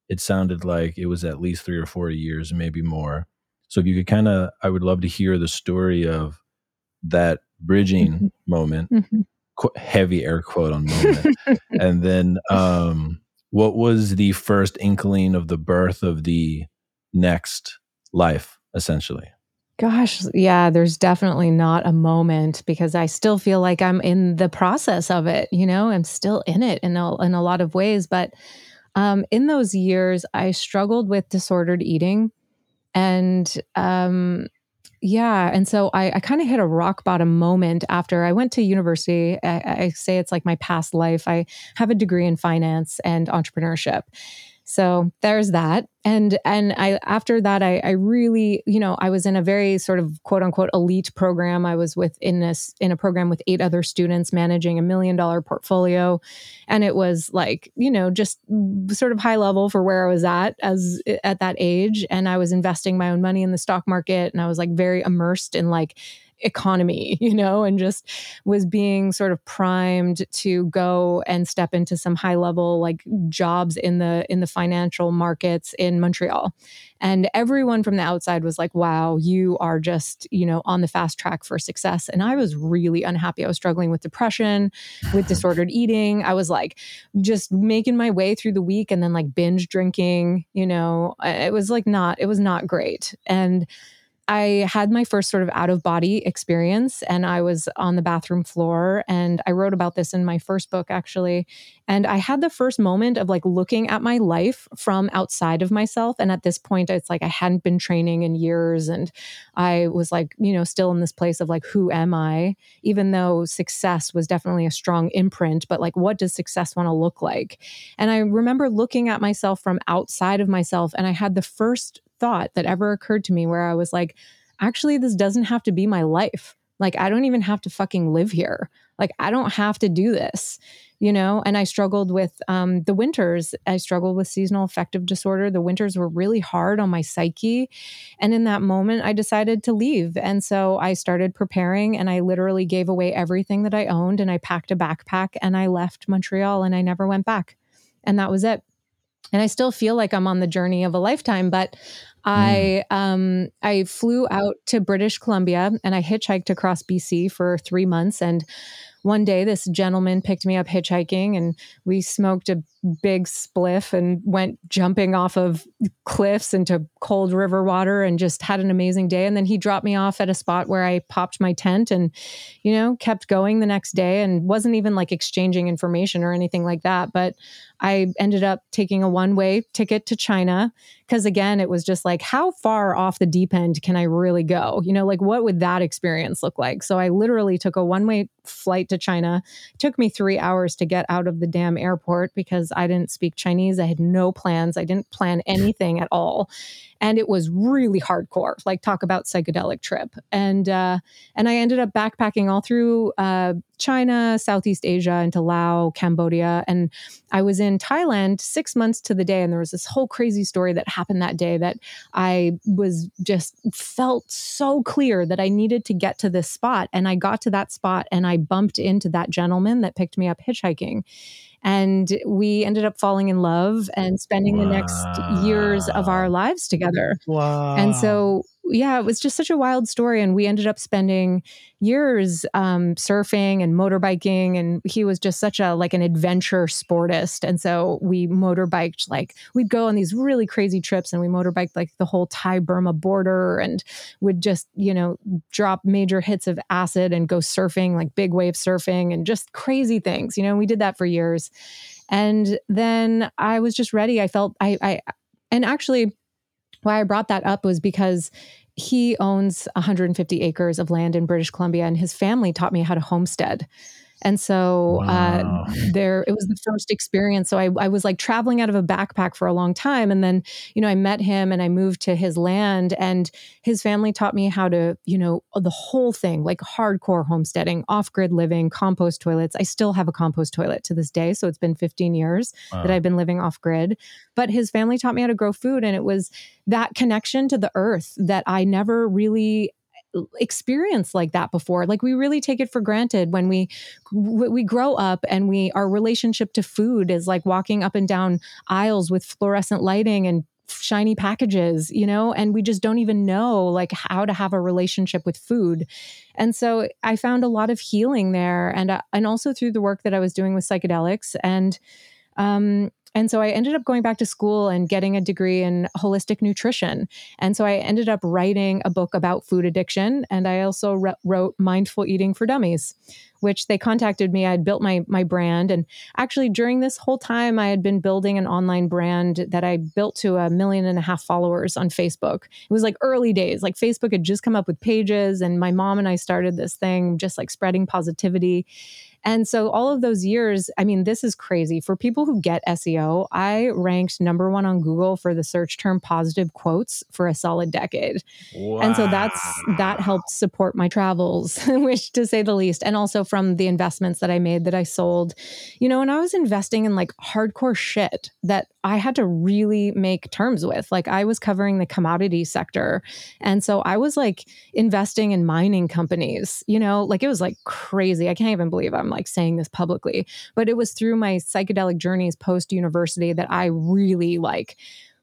it sounded like it was at least three or four years maybe more so if you could kind of i would love to hear the story of that bridging mm-hmm. moment mm-hmm. qu- heavy air quote on moment and then um what was the first inkling of the birth of the next life essentially Gosh, yeah, there's definitely not a moment because I still feel like I'm in the process of it, you know, I'm still in it in a, in a lot of ways. But um, in those years, I struggled with disordered eating. And um, yeah, and so I, I kind of hit a rock bottom moment after I went to university. I, I say it's like my past life. I have a degree in finance and entrepreneurship. So there's that. And and I after that I, I really, you know, I was in a very sort of quote unquote elite program. I was with in this in a program with eight other students managing a million dollar portfolio. And it was like, you know, just sort of high level for where I was at as at that age. And I was investing my own money in the stock market and I was like very immersed in like economy, [LAUGHS] you know, and just was being sort of primed to go and step into some high level like jobs in the in the financial markets in Montreal. And everyone from the outside was like, "Wow, you are just, you know, on the fast track for success." And I was really unhappy. I was struggling with depression, with [LAUGHS] disordered eating. I was like just making my way through the week and then like binge drinking, you know. It was like not it was not great. And I had my first sort of out of body experience and I was on the bathroom floor and I wrote about this in my first book actually. And I had the first moment of like looking at my life from outside of myself and at this point it's like I hadn't been training in years and I was like you know still in this place of like who am I? Even though success was definitely a strong imprint but like what does success want to look like? And I remember looking at myself from outside of myself and I had the first thought that ever occurred to me where I was like, actually, this doesn't have to be my life. Like, I don't even have to fucking live here. Like, I don't have to do this, you know? And I struggled with um, the winters. I struggled with seasonal affective disorder. The winters were really hard on my psyche. And in that moment, I decided to leave. And so I started preparing and I literally gave away everything that I owned and I packed a backpack and I left Montreal and I never went back. And that was it. And I still feel like I'm on the journey of a lifetime, but I mm. um I flew out to British Columbia and I hitchhiked across BC for 3 months and one day this gentleman picked me up hitchhiking and we smoked a big spliff and went jumping off of cliffs into cold river water and just had an amazing day. And then he dropped me off at a spot where I popped my tent and you know kept going the next day and wasn't even like exchanging information or anything like that. But I ended up taking a one way ticket to China because again it was just like how far off the deep end can I really go? You know like what would that experience look like? So I literally took a one way flight to China. It took me 3 hours to get out of the damn airport because I didn't speak Chinese. I had no plans. I didn't plan [LAUGHS] anything at all. And it was really hardcore like talk about psychedelic trip. And uh, and i ended up backpacking all through uh, china southeast asia into laos cambodia. And i was in thailand six months to the day. And there was this whole crazy story that happened that day that i was just felt so clear that i needed to get to this spot. And i got to that spot and i bumped into that gentleman that picked me up hitchhiking and we ended up falling in love and spending wow. the next years of our lives together. Wow. And so yeah, it was just such a wild story. And we ended up spending years um, surfing and motorbiking. And he was just such a like an adventure sportist. And so we motorbiked like we'd go on these really crazy trips and we motorbiked like the whole Thai Burma border and would just, you know, drop major hits of acid and go surfing, like big wave surfing and just crazy things. You know, we did that for years. And then I was just ready. I felt I I and actually why I brought that up was because he owns 150 acres of land in British Columbia, and his family taught me how to homestead. And so uh, wow. uh, there, it was the first experience. So I, I was like traveling out of a backpack for a long time. And then, you know, I met him and I moved to his land and his family taught me how to, you know, the whole thing, like hardcore homesteading, off grid living, compost toilets. I still have a compost toilet to this day. So it's been 15 years wow. that I've been living off grid. But his family taught me how to grow food. And it was that connection to the earth that I never really experience like that before like we really take it for granted when we we grow up and we our relationship to food is like walking up and down aisles with fluorescent lighting and shiny packages you know and we just don't even know like how to have a relationship with food. And so i found a lot of healing there and uh, and also through the work that i was doing with psychedelics and um and so I ended up going back to school and getting a degree in holistic nutrition. And so I ended up writing a book about food addiction. And I also re- wrote Mindful Eating for Dummies, which they contacted me. I had built my, my brand. And actually, during this whole time, I had been building an online brand that I built to a million and a half followers on Facebook. It was like early days, like Facebook had just come up with pages. And my mom and I started this thing, just like spreading positivity. And so all of those years, I mean, this is crazy. For people who get SEO, I ranked number one on Google for the search term positive quotes for a solid decade. Wow. And so that's that helped support my travels, [LAUGHS] which to say the least, and also from the investments that I made that I sold. You know, and I was investing in like hardcore shit that I had to really make terms with. Like I was covering the commodity sector. And so I was like investing in mining companies, you know, like it was like crazy. I can't even believe I'm like saying this publicly, but it was through my psychedelic journeys post university that I really like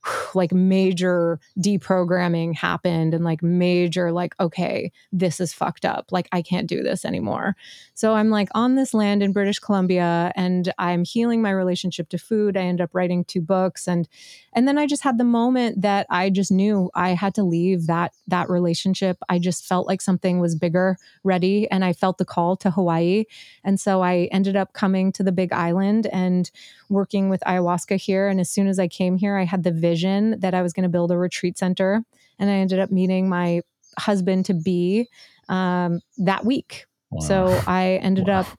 [SIGHS] like major deprogramming happened and like major like okay this is fucked up. Like i can't do this anymore. So i'm like on this land in british columbia and i'm healing my relationship to food. I end up writing two books and and then i just had the moment that i just knew i had to leave that that relationship. I just felt like something was bigger ready and i felt the call to hawaii. And so i ended up coming to the big island and working with ayahuasca here. And as soon as i came here i had the vision that i was going to build a retreat center and i ended up meeting my husband to be um, that week wow. so i ended wow. up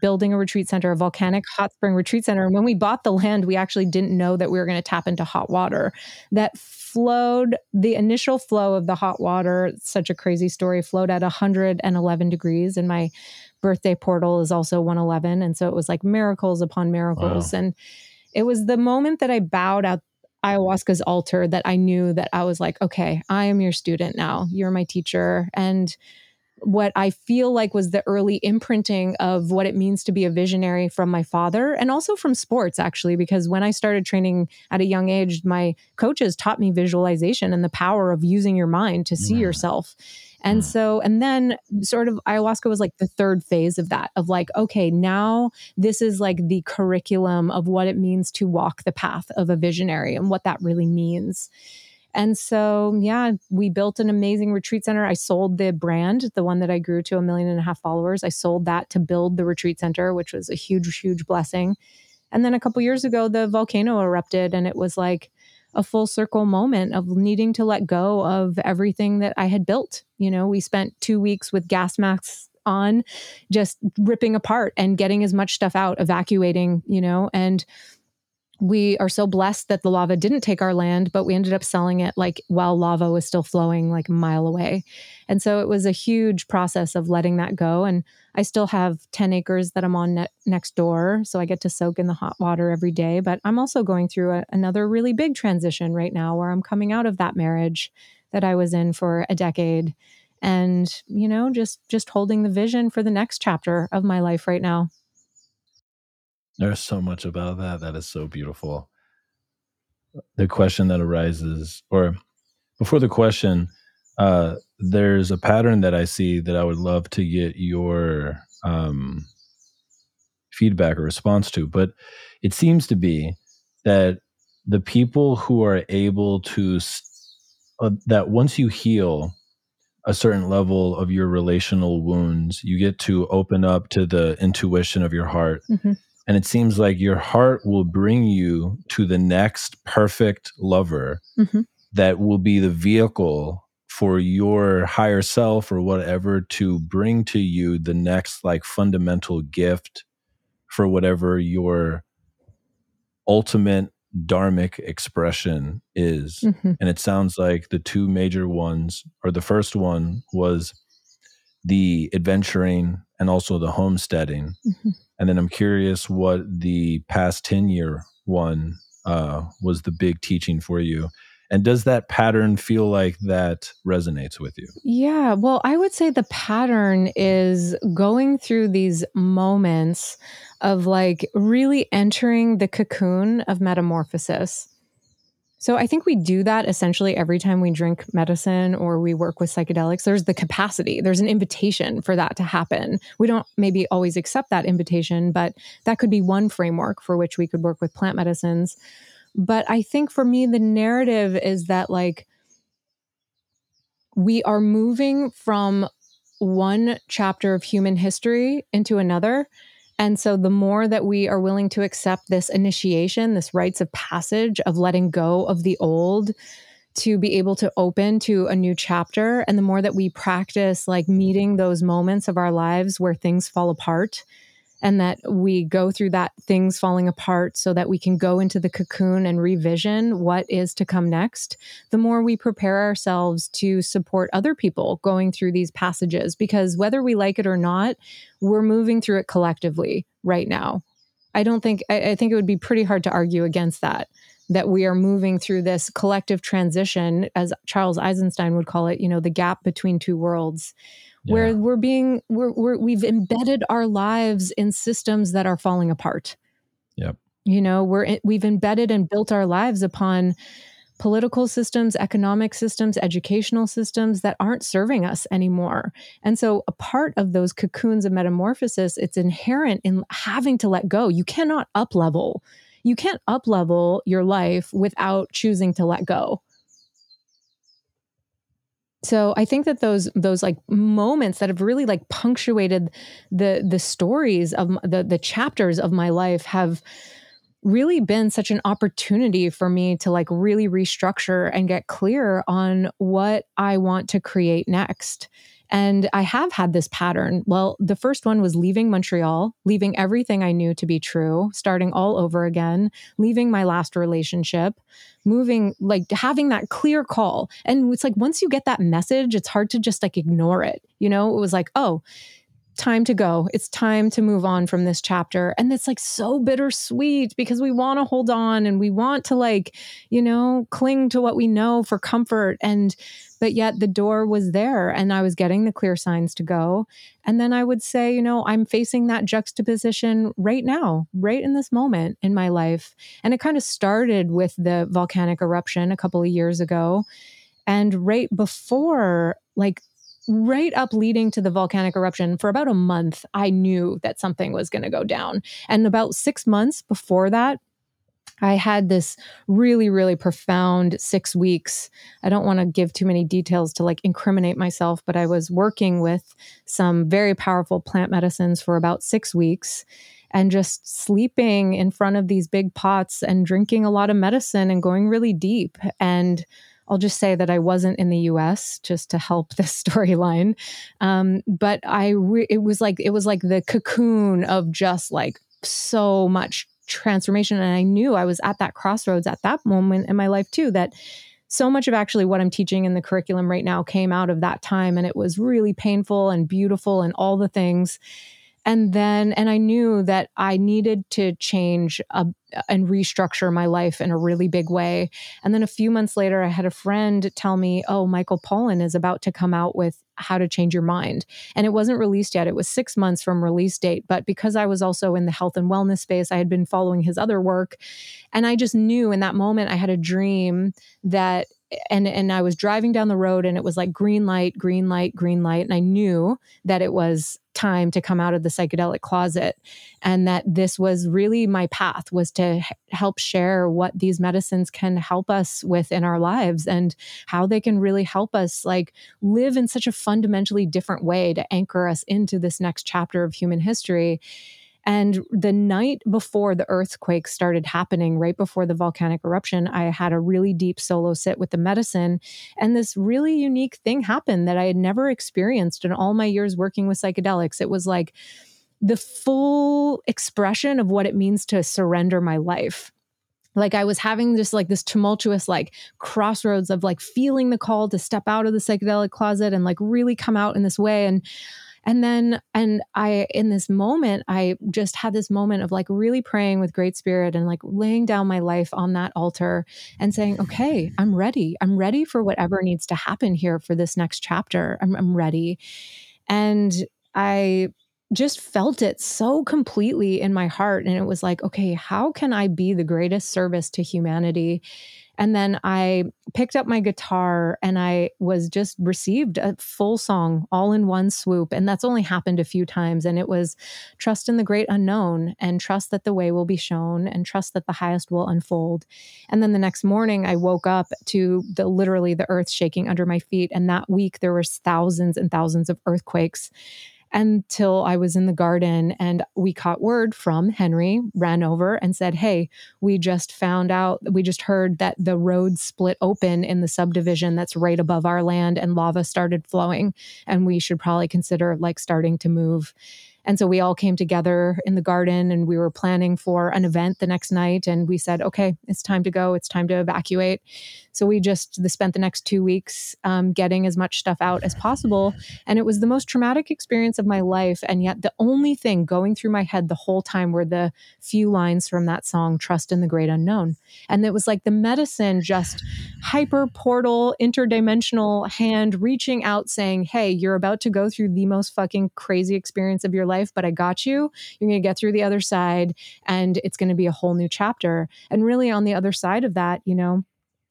building a retreat center, a volcanic hot spring retreat center. And when we bought the land, we actually didn't know that we were going to tap into hot water that flowed. The initial flow of the hot water, such a crazy story, flowed at 111 degrees. And my birthday portal is also 111. And so it was like miracles upon miracles. Wow. And it was the moment that I bowed at ayahuasca's altar that I knew that I was like, okay, I am your student now. You're my teacher. And what I feel like was the early imprinting of what it means to be a visionary from my father and also from sports, actually, because when I started training at a young age, my coaches taught me visualization and the power of using your mind to see mm. yourself. And mm. so, and then sort of ayahuasca was like the third phase of that, of like, okay, now this is like the curriculum of what it means to walk the path of a visionary and what that really means. And so, yeah, we built an amazing retreat center. I sold the brand, the one that I grew to a million and a half followers. I sold that to build the retreat center, which was a huge, huge blessing. And then a couple years ago, the volcano erupted, and it was like a full circle moment of needing to let go of everything that I had built. You know, we spent two weeks with gas masks on, just ripping apart and getting as much stuff out, evacuating, you know, and we are so blessed that the lava didn't take our land, but we ended up selling it like while lava was still flowing like a mile away. And so it was a huge process of letting that go. And I still have 10 acres that I'm on ne- next door. So I get to soak in the hot water every day. But I'm also going through a, another really big transition right now where I'm coming out of that marriage that I was in for a decade and you know just just holding the vision for the next chapter of my life right now there's so much about that that is so beautiful. The question that arises, or before the question, uh, there's a pattern that I see that I would love to get your um, feedback or response to. But it seems to be that the people who are able to, uh, that once you heal a certain level of your relational wounds, you get to open up to the intuition of your heart. Mm-hmm. And it seems like your heart will bring you to the next perfect lover mm-hmm. that will be the vehicle for your higher self or whatever to bring to you the next like fundamental gift for whatever your ultimate dharmic expression is. Mm-hmm. And it sounds like the two major ones, or the first one was the adventuring and also the homesteading. Mm-hmm. And then I'm curious what the past 10 year one uh, was the big teaching for you. And does that pattern feel like that resonates with you? Yeah. Well, I would say the pattern is going through these moments of like really entering the cocoon of metamorphosis. So I think we do that essentially every time we drink medicine or we work with psychedelics. There's the capacity, there's an invitation for that to happen. We don't maybe always accept that invitation, but that could be one framework for which we could work with plant medicines. But I think for me, the narrative is that like we are moving from one chapter of human history into another. And so, the more that we are willing to accept this initiation, this rites of passage of letting go of the old to be able to open to a new chapter, and the more that we practice like meeting those moments of our lives where things fall apart and that we go through that things falling apart so that we can go into the cocoon and revision what is to come next, the more we prepare ourselves to support other people going through these passages. Because whether we like it or not, we're moving through it collectively right now. I don't think, I, I think it would be pretty hard to argue against that. That we are moving through this collective transition, as Charles Eisenstein would call it, you know, the gap between two worlds yeah. where we're being we're, we're we've embedded our lives in systems that are falling apart. Yep. You know we're we've embedded and built our lives upon political systems economic systems educational systems that aren't serving us anymore. And so a part of those cocoons of metamorphosis it's inherent in having to let go. You cannot up level you can't up level your life without choosing to let go so i think that those those like moments that have really like punctuated the the stories of the the chapters of my life have really been such an opportunity for me to like really restructure and get clear on what i want to create next and I have had this pattern. Well, the first one was leaving Montreal, leaving everything I knew to be true, starting all over again, leaving my last relationship, moving, like having that clear call. And it's like once you get that message, it's hard to just like ignore it. You know, it was like, oh, time to go. It's time to move on from this chapter. And it's like so bittersweet because we want to hold on and we want to like, you know, cling to what we know for comfort. And, but yet the door was there and I was getting the clear signs to go. And then I would say, you know, I'm facing that juxtaposition right now, right in this moment in my life. And it kind of started with the volcanic eruption a couple of years ago. And right before, like right up leading to the volcanic eruption for about a month, I knew that something was going to go down. And about six months before that, I had this really, really profound six weeks. I don't want to give too many details to like incriminate myself, but I was working with some very powerful plant medicines for about six weeks and just sleeping in front of these big pots and drinking a lot of medicine and going really deep. And I'll just say that I wasn't in the U.S. just to help [LAUGHS] this storyline, um, but I re- it was like it was like the cocoon of just like so much transformation, and I knew I was at that crossroads at that moment in my life too that so much of actually what I'm teaching in the curriculum right now came out of that time. And it was really painful and beautiful and all the things and then and i knew that i needed to change a, and restructure my life in a really big way. And then a few months later i had a friend tell me oh michael pollan is about to come out with how to change your mind. And it wasn't released yet. It was six months from release date. But because i was also in the health and wellness space i had been following his other work. And i just knew in that moment i had a dream that and and I was driving down the road and it was like green light, green light, green light and I knew that it was time to come out of the psychedelic closet and that this was really my path was to help share what these medicines can help us with in our lives and how they can really help us like live in such a fundamentally different way to anchor us into this next chapter of human history and the night before the earthquake started happening, right before the volcanic eruption, I had a really deep solo sit with the medicine. And this really unique thing happened that I had never experienced in all my years working with psychedelics. It was like the full expression of what it means to surrender my life like i was having just like this tumultuous like crossroads of like feeling the call to step out of the psychedelic closet and like really come out in this way and and then, and I, in this moment, I just had this moment of like really praying with great spirit and like laying down my life on that altar and saying, okay, I'm ready. I'm ready for whatever needs to happen here for this next chapter. I'm, I'm ready. And I just felt it so completely in my heart. And it was like, okay, how can I be the greatest service to humanity? And then I picked up my guitar and I was just received a full song all in one swoop. And that's only happened a few times. And it was trust in the great unknown and trust that the way will be shown and trust that the highest will unfold. And then the next morning I woke up to the literally the earth shaking under my feet. And that week there was thousands and thousands of earthquakes until I was in the garden and we caught word from Henry, ran over and said, Hey, we just found out, we just heard that the road split open in the subdivision that's right above our land and lava started flowing. And we should probably consider like starting to move. And so we all came together in the garden and we were planning for an event the next night. And we said, okay, it's time to go. It's time to evacuate. So we just spent the next two weeks um, getting as much stuff out as possible. And it was the most traumatic experience of my life. And yet the only thing going through my head the whole time were the few lines from that song, Trust in the Great Unknown. And it was like the medicine just hyper portal, interdimensional hand reaching out saying, hey, you're about to go through the most fucking crazy experience of your life, but I got you. You're going to get through the other side and it's going to be a whole new chapter. And really, on the other side of that, you know,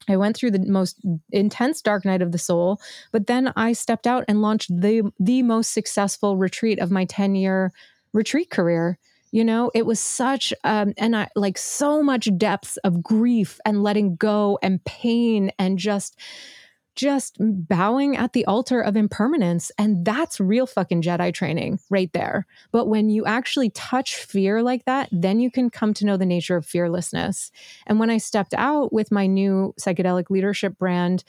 I went through the most intense dark night of the soul, but then I stepped out and launched the the most successful retreat of my 10-year retreat career. You know, it was such um and I like so much depth of grief and letting go and pain and just just bowing at the altar of impermanence. And that's real fucking Jedi training right there. But when you actually touch fear like that, then you can come to know the nature of fearlessness. And when I stepped out with my new psychedelic leadership brand,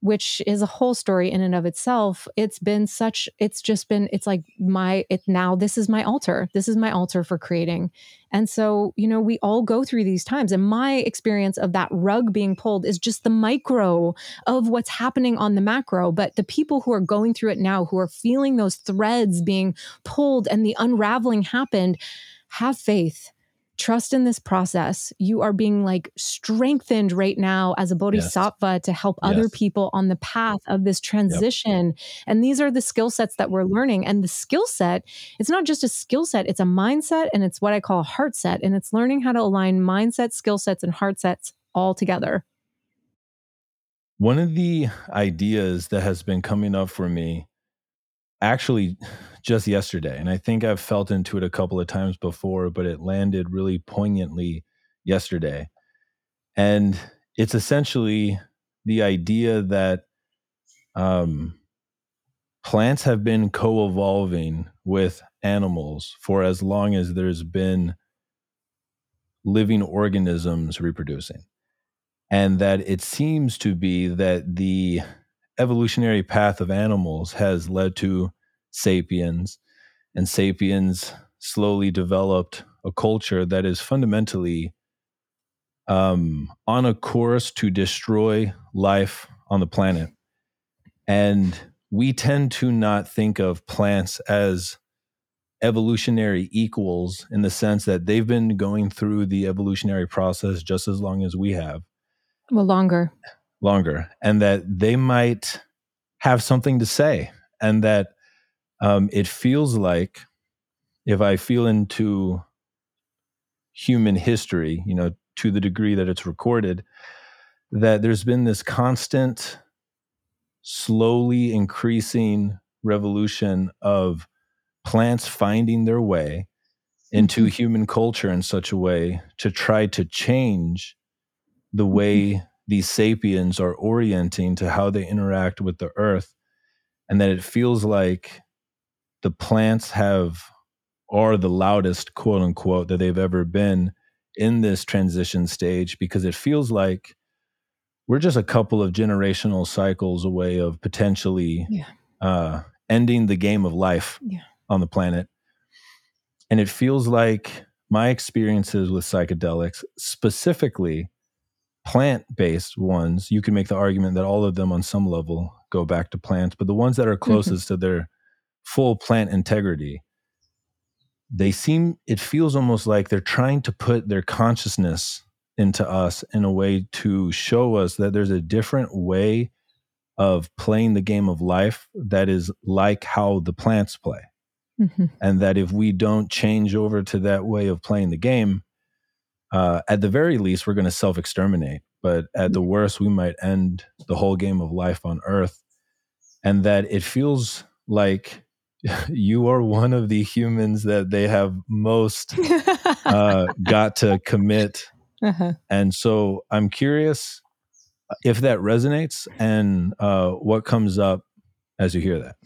which is a whole story in and of itself it's been such it's just been it's like my it now this is my altar. This is my altar for creating. And so you know we all go through these times and my experience of that rug being pulled is just the micro of what's happening on the macro. But the people who are going through it now who are feeling those threads being pulled and the unraveling happened have faith trust in this process. You are being like strengthened right now as a bodhisattva yes. to help yes. other people on the path of this transition. Yep. And these are the skill sets that we're learning. And the skill set, it's not just a skill set, it's a mindset and it's what I call a heart set. And it's learning how to align mindset, skill sets, and heart sets all together. One of the ideas that has been coming up for me actually [SIGHS] just yesterday. And I think I've felt into it a couple of times before, but it landed really poignantly yesterday. And it's essentially the idea that um, plants have been co evolving with animals for as long as there's been living organisms reproducing. And that it seems to be that the evolutionary path of animals has led to sapiens, and sapiens slowly developed a culture that is fundamentally um, on a course to destroy life on the planet. And we tend to not think of plants as evolutionary equals in the sense that they've been going through the evolutionary process just as long as we have. Well, longer. Longer. And that they might have something to say and that um, it feels like if I feel into human history, you know, to the degree that it's recorded, that there's been this constant, slowly increasing revolution of plants finding their way into mm-hmm. human culture in such a way to try to change the way mm-hmm. These sapiens are orienting to how they interact with the earth and that it feels like the plants have are the loudest quote unquote that they've ever been in this transition stage because it feels like we're just a couple of generational cycles away of potentially yeah. uh, ending the game of life yeah. on the planet. And it feels like my experiences with psychedelics, specifically plant based ones, you can make the argument that all of them on some level go back to plants, but the ones that are mm-hmm. closest mm-hmm. to their full plant integrity, they seem, it feels almost like they're trying to put their consciousness into us in a way to show us that there's a different way of playing the game of life that is like how the plants play. Mm-hmm. And that if we don't change over to that way of playing the game, uh, at the very least, we're going to self exterminate but at the worst, we might end the whole game of life on Earth. And that it feels like [LAUGHS] you are one of the humans that they have most [LAUGHS] uh, got to commit. Uh-huh. And so I'm curious if that resonates and uh, what comes up as you hear that.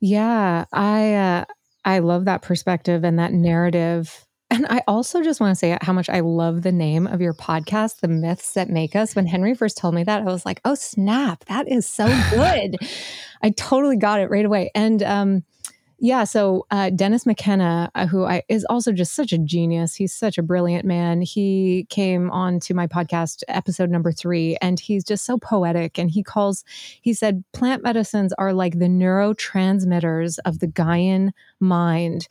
Yeah, I uh, I love that perspective and that narrative. And I also just want to say how much I love the name of your podcast, The Myths That Make Us. When Henry first told me that, I was like, oh, snap, that is so good. [LAUGHS] I totally got it right away. And um, yeah, so uh, Dennis McKenna, uh, who I, is also just such a genius. He's such a brilliant man. He came on to my podcast, episode number three, and he's just so poetic. And he calls, he said, plant medicines are like the neurotransmitters of the Gaian mind,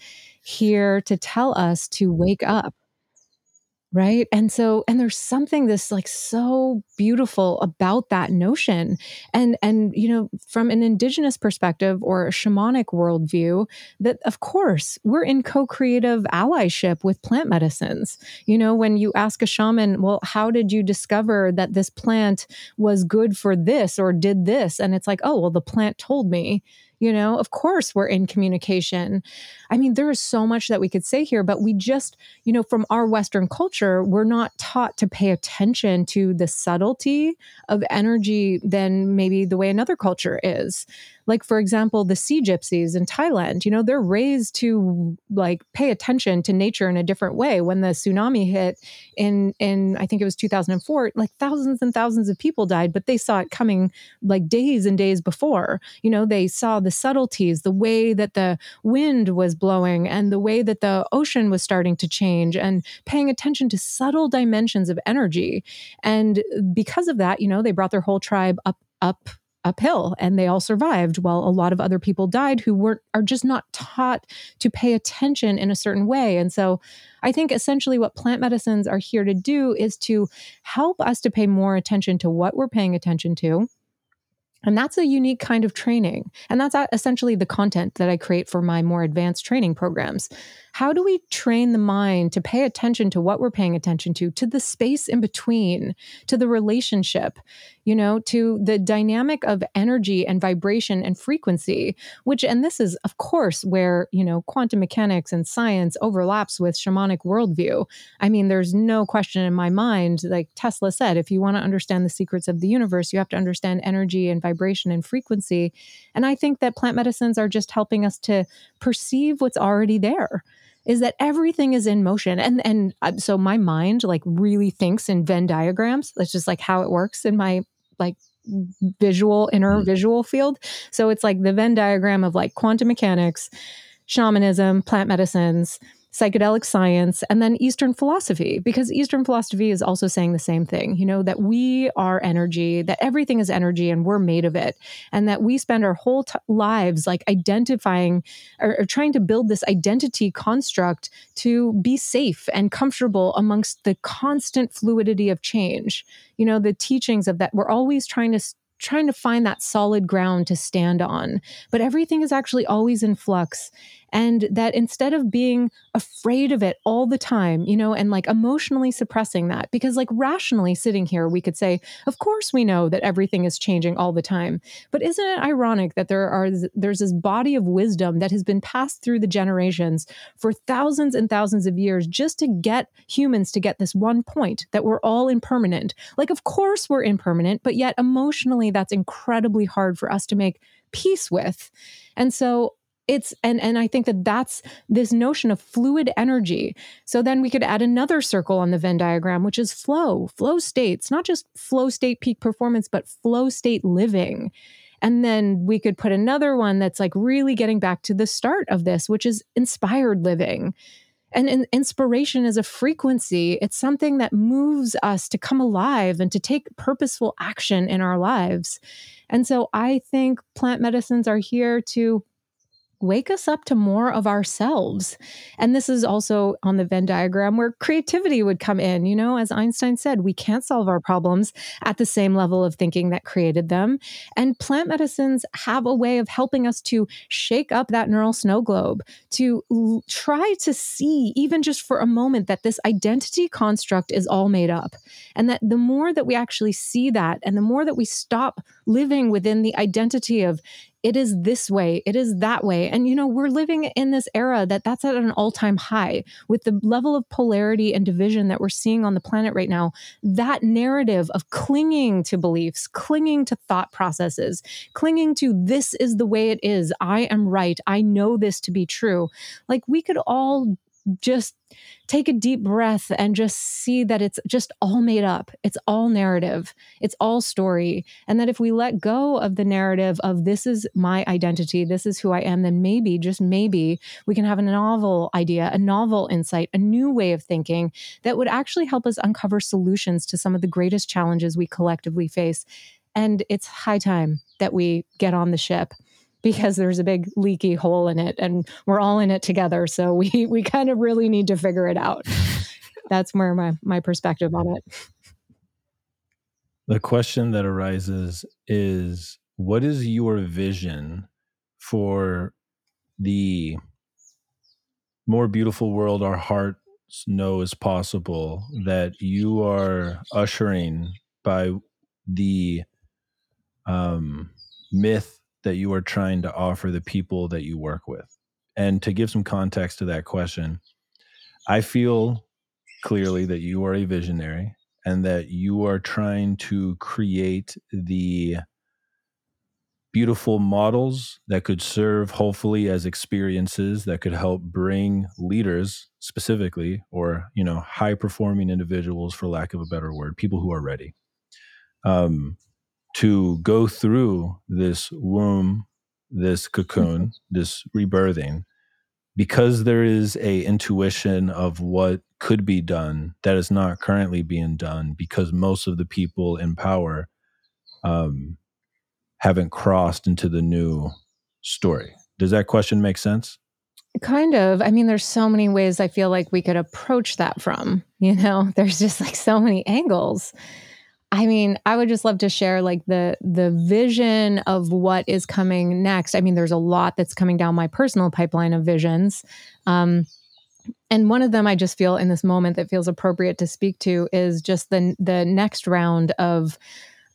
here to tell us to wake up right? And so and there's something this like so beautiful about that notion. And and you know from an indigenous perspective or a shamanic worldview that of course we're in co-creative allyship with plant medicines. You know when you ask a shaman well how did you discover that this plant was good for this or did this? And it's like oh well the plant told me you know of course we're in communication. I mean there is so much that we could say here but we just you know from our western culture we're not taught to pay attention to the subtlety of energy than maybe the way another culture is like for example the sea gypsies in thailand you know they're raised to like pay attention to nature in a different way. When the tsunami hit in in i think it was 2004 like thousands and thousands of people died but they saw it coming like days and days before. You know they saw the subtleties the way that the wind was blowing and the way that the ocean was starting to change and paying attention to subtle dimensions of energy. And because of that you know they brought their whole tribe up up uphill and they all survived while a lot of other people died who weren't are just not taught to pay attention in a certain way. And so i think essentially what plant medicines are here to do is to help us to pay more attention to what we're paying attention to and that's a unique kind of training. And that's essentially the content that I create for my more advanced training programs. How do we train the mind to pay attention to what we're paying attention to, to the space in between, to the relationship, you know, to the dynamic of energy and vibration and frequency, which, and this is, of course, where, you know, quantum mechanics and science overlaps with shamanic worldview. I mean, there's no question in my mind, like Tesla said, if you want to understand the secrets of the universe, you have to understand energy and vibration and frequency. And I think that plant medicines are just helping us to perceive what's already there is that everything is in motion and and uh, so my mind like really thinks in venn diagrams that's just like how it works in my like visual inner mm-hmm. visual field so it's like the venn diagram of like quantum mechanics shamanism plant medicines psychedelic science, and then Eastern philosophy, because Eastern philosophy is also saying the same thing, you know, that we are energy, that everything is energy and we're made of it, and that we spend our whole t- lives like identifying or, or trying to build this identity construct to be safe and comfortable amongst the constant fluidity of change. You know, the teachings of that, we're always trying to trying to find that solid ground to stand on. But everything is actually always in flux and that instead of being afraid of it all the time, you know, and like emotionally suppressing that, because like rationally sitting here, we could say, of course we know that everything is changing all the time. But isn't it ironic that there are there's this body of wisdom that has been passed through the generations for thousands and thousands of years just to get humans to get this one point that we're all impermanent. Like, of course we're impermanent, but yet emotionally that's incredibly hard for us to make peace with. And so it's and and i think that that's this notion of fluid energy. So then we could add another circle on the venn diagram which is flow flow states not just flow state peak performance but flow state living. And then we could put another one that's like really getting back to the start of this which is inspired living. And in, inspiration is a frequency. It's something that moves us to come alive and to take purposeful action in our lives. And so i think plant medicines are here to wake us up to more of ourselves. And this is also on the Venn diagram where creativity would come in. You know, as Einstein said, we can't solve our problems at the same level of thinking that created them. And plant medicines have a way of helping us to shake up that neural snow globe, to l- try to see, even just for a moment, that this identity construct is all made up. And that the more that we actually see that, and the more that we stop living within the identity of it is this way, it is that way. And, you know, we're living in this era that that's at an all time high with the level of polarity and division that we're seeing on the planet right now. That narrative of clinging to beliefs, clinging to thought processes, clinging to this is the way it is, I am right, I know this to be true. Like we could all just take a deep breath and just see that it's just all made up. It's all narrative. It's all story. And that if we let go of the narrative of this is my identity, this is who I am, then maybe, just maybe, we can have a novel idea, a novel insight, a new way of thinking that would actually help us uncover solutions to some of the greatest challenges we collectively face. And it's high time that we get on the ship because there's a big leaky hole in it and we're all in it together. So we [LAUGHS] we kind of really need to figure it out. [LAUGHS] That's where my my perspective on it. The question that arises is what is your vision for the more beautiful world our hearts know is possible that you are ushering by the um, myth that you are trying to offer the people that you work with? And to give some context to that question, I feel clearly that you are a visionary and that you are trying to create the beautiful models that could serve hopefully as experiences that could help bring leaders specifically or you know high performing individuals for lack of a better word people who are ready um, to go through this womb, this cocoon, this rebirthing, because there is a intuition of what could be done that is not currently being done because most of the people in power um, haven't crossed into the new story. Does that question make sense? Kind of. I mean, there's so many ways I feel like we could approach that from, you know, [LAUGHS] there's just like so many angles. I mean, I would just love to share like the the vision of what is coming next. I mean, there's a lot that's coming down my personal pipeline of visions. Um, and one of them I just feel in this moment that feels appropriate to speak to is just the the next round of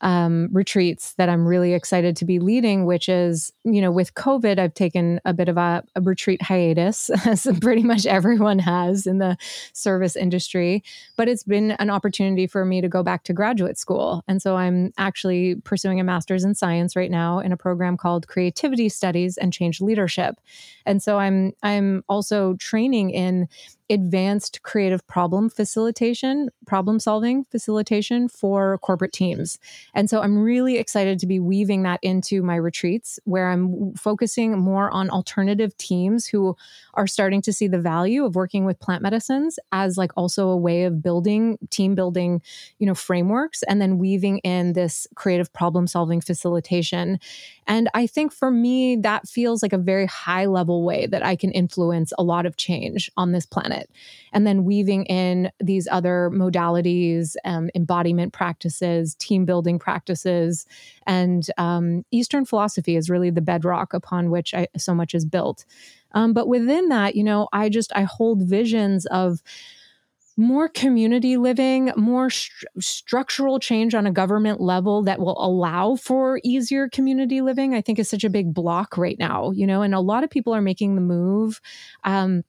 um, retreats that I'm really excited to be leading, which is, you know, with COVID, I've taken a bit of a, a retreat hiatus, [LAUGHS] as pretty much everyone has in the service industry. But it's been an opportunity for me to go back to graduate school. And so I'm actually pursuing a master's in science right now in a program called Creativity Studies and Change Leadership. And so I'm I'm also training in advanced creative problem facilitation, problem solving facilitation for corporate teams. And so I'm really excited to be weaving that into my retreats where I'm focusing more on alternative teams who are starting to see the value of working with plant medicines as like also a way of building team building, you know, frameworks and then weaving in this creative problem solving facilitation. And I think for me that feels like a very high level way that I can influence a lot of change on this planet it. And then weaving in these other modalities, um, embodiment practices, team building practices, and um, Eastern philosophy is really the bedrock upon which I, so much is built. Um, but within that, you know, I just I hold visions of more community living, more st- structural change on a government level that will allow for easier community living, I think is such a big block right now, you know, and a lot of people are making the move. Um,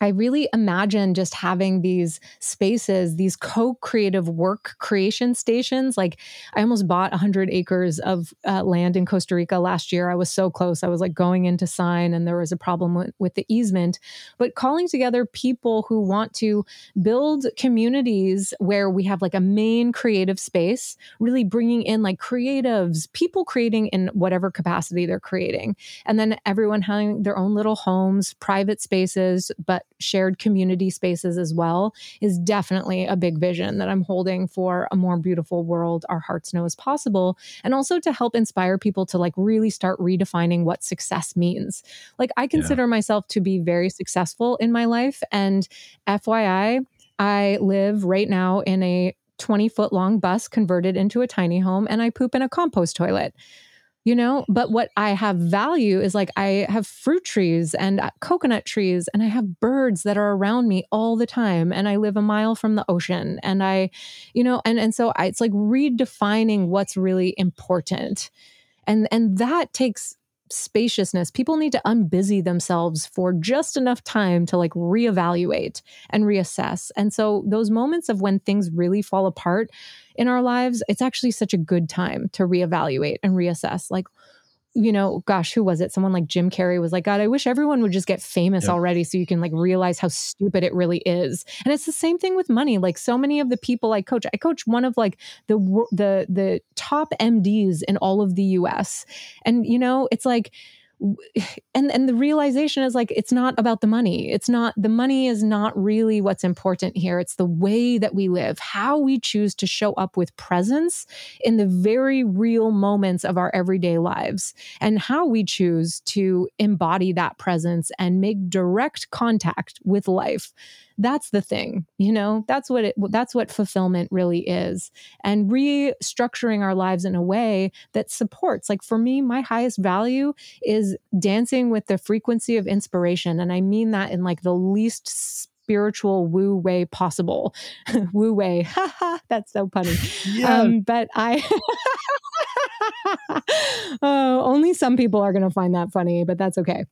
I really imagine just having these spaces, these co creative work creation stations. Like, I almost bought 100 acres of uh, land in Costa Rica last year. I was so close. I was like going in to sign, and there was a problem with, with the easement. But calling together people who want to build communities where we have like a main creative space, really bringing in like creatives, people creating in whatever capacity they're creating. And then everyone having their own little homes, private spaces, but shared community spaces as well is definitely a big vision that I'm holding for a more beautiful world our hearts know is possible. And also to help inspire people to like really start redefining what success means. Like, I consider yeah. myself to be very successful in my life. And FYI, I live right now in a 20 foot long bus converted into a tiny home and I poop in a compost toilet. You know, but what I have value is like I have fruit trees and uh, coconut trees, and I have birds that are around me all the time. And I live a mile from the ocean. And I, you know, and, and so I, it's like redefining what's really important. And, and that takes spaciousness. People need to unbusy themselves for just enough time to like reevaluate and reassess. And so those moments of when things really fall apart in our lives, it's actually such a good time to reevaluate and reassess. Like, you know, gosh, who was it? Someone like Jim Carrey was like, God, I wish everyone would just get famous yep. already so you can like realize how stupid it really is. And it's the same thing with money. Like so many of the people I coach, I coach one of like the the the top MDs in all of the US. And you know, it's like [SIGHS] and and the realization is like it's not about the money. It's not the money is not really what's important here. It's the way that we live how we choose to show up with presence in the very real moments of our everyday lives and how we choose to embody that presence and make direct contact with life that's the thing you know? That's what it that's what fulfillment really is and restructuring our lives in a way that supports like for me my highest value is dancing with the frequency of inspiration and i mean that in like the least spiritual woo way possible. [LAUGHS] Woo way. [LAUGHS] That's so funny. Yeah. Um, but i [LAUGHS] oh, only some people are going to find that funny but that's okay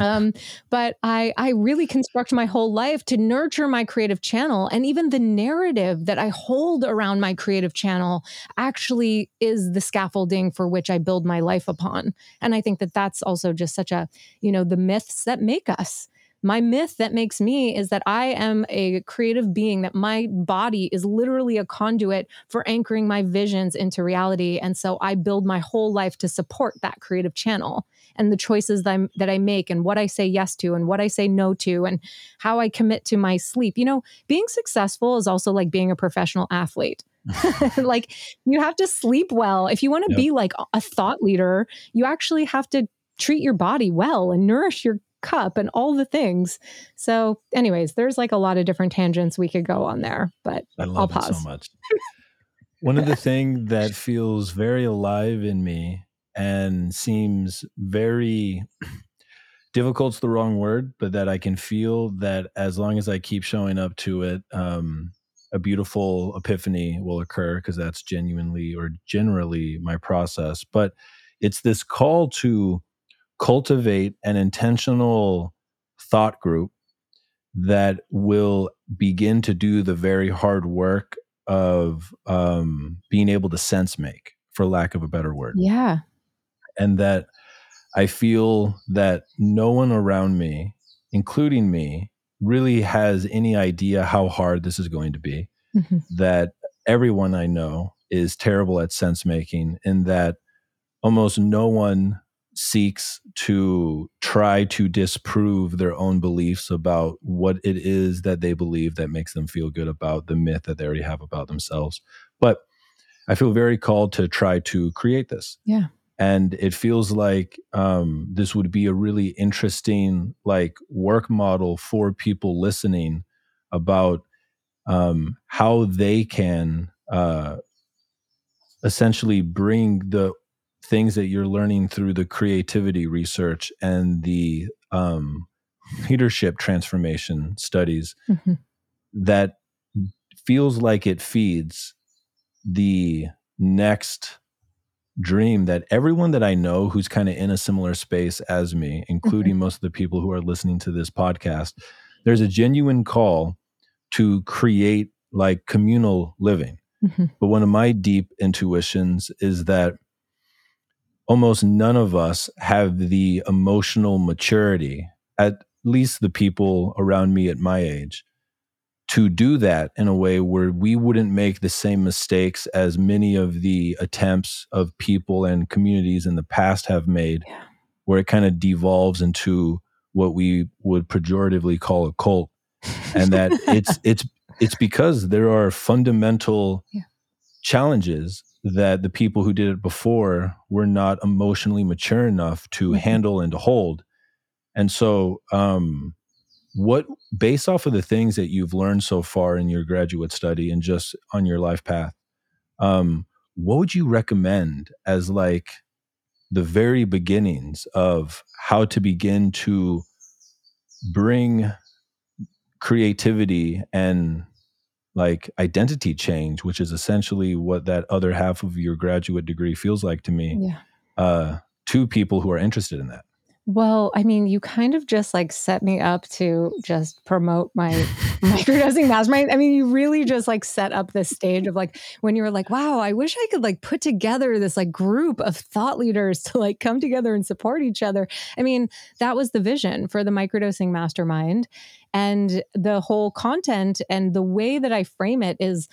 um, but I I really construct my whole life to nurture my creative channel, and even the narrative that I hold around my creative channel actually is the scaffolding for which I build my life upon. And I think that that's also just such a you know the myths that make us my myth that makes me is that I am a creative being, that my body is literally a conduit for anchoring my visions into reality. And so I build my whole life to support that creative channel and the choices that, I'm, that I make and what I say yes to and what I say no to and how I commit to my sleep. You know, being successful is also like being a professional athlete. [LAUGHS] [LAUGHS] like you have to sleep well. If you want to yep. be like a thought leader, you actually have to treat your body well and nourish your cup and all the things. So, anyways, there's like a lot of different tangents we could go on there, but I love I'll pause. so much. One of the [LAUGHS] things that feels very alive in me and seems very [CLEARS THROAT] difficult's the wrong word, but that I can feel that as long as I keep showing up to it, um, a beautiful epiphany will occur because that's genuinely or generally my process. But it's this call to cultivate an intentional thought group that will begin to do the very hard work of um, being able to sense make, for lack of a better word. Yeah. And that I feel that no one around me, including me, really has any idea how hard this is going to be. Mm-hmm. That everyone I know is terrible at sense making, and that almost no one seeks to try to disprove their own beliefs about what it is that they believe that makes them feel good about the myth that they already have about themselves. But I feel very called to try to create this. Yeah. And it feels like um, this would be a really interesting like work model for people listening about um, how they can uh, essentially bring the things that you're learning through the creativity research and the um, leadership transformation studies mm-hmm. that feels like it feeds the next dream that everyone that I know who's kind of in a similar space as me, including mm-hmm. most of the people who are listening to this podcast, there's a genuine call to create like communal living. Mm-hmm. But one of my deep intuitions is that almost none of us have the emotional maturity, at least the people around me at my age, to do that in a way where we wouldn't make the same mistakes as many of the attempts of people and communities in the past have made, yeah. where it kind of devolves into what we would pejoratively call a cult [LAUGHS] and that it's it's it's because there are fundamental yeah. challenges that the people who did it before were not emotionally mature enough to mm-hmm. handle and to hold and so um what based off of the things that you've learned so far in your graduate study and just on your life path um what would you recommend as like the very beginnings of how to begin to bring creativity and like identity change, which is essentially what that other half of your graduate degree feels like to me, yeah. uh, to people who are interested in that. Well, I mean, you kind of just like set me up to just promote my [LAUGHS] microdosing mastermind. I mean, you really just like set up this stage of like when you were like, wow, I wish I could like put together this like group of thought leaders to like come together and support each other. I mean, that was the vision for the microdosing mastermind. And the whole content and the way that I frame it is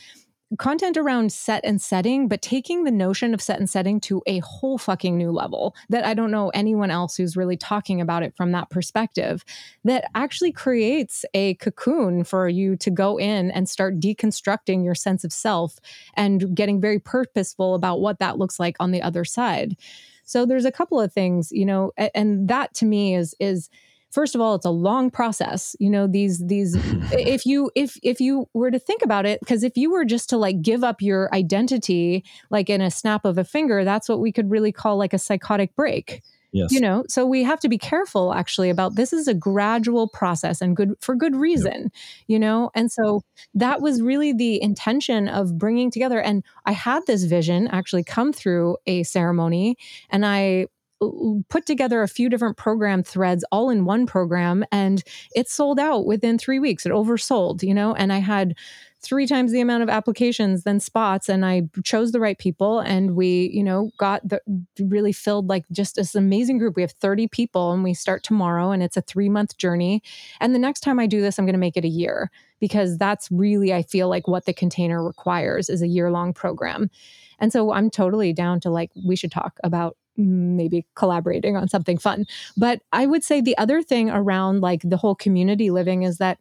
content around set and setting, but taking the notion of set and setting to a whole fucking new level that I don't know anyone else who's really talking about it from that perspective that actually creates a cocoon for you to go in and start deconstructing your sense of self and getting very purposeful about what that looks like on the other side. So there's a couple of things, you know, and that to me is is first of all it's a long process you know these these [LAUGHS] if you if if you were to think about it because if you were just to like give up your identity like in a snap of a finger that's what we could really call like a psychotic break Yes. You know, so we have to be careful actually about this is a gradual process and good for good reason, yep. you know? And so that was really the intention of bringing together and I had this vision actually come through a ceremony and I put together a few different program threads all in one program and it sold out within three weeks. It oversold, you know, and I had three times the amount of applications than spots and i chose the right people and we you know got the really filled like just this amazing group. We have 30 people and we start tomorrow and it's a three month journey. And the next time i do this i'm going to make it a year because that's really i feel like what the container requires is a year long program. And so i'm totally down to like we should talk about maybe collaborating on something fun. But I would say the other thing around like the whole community living is that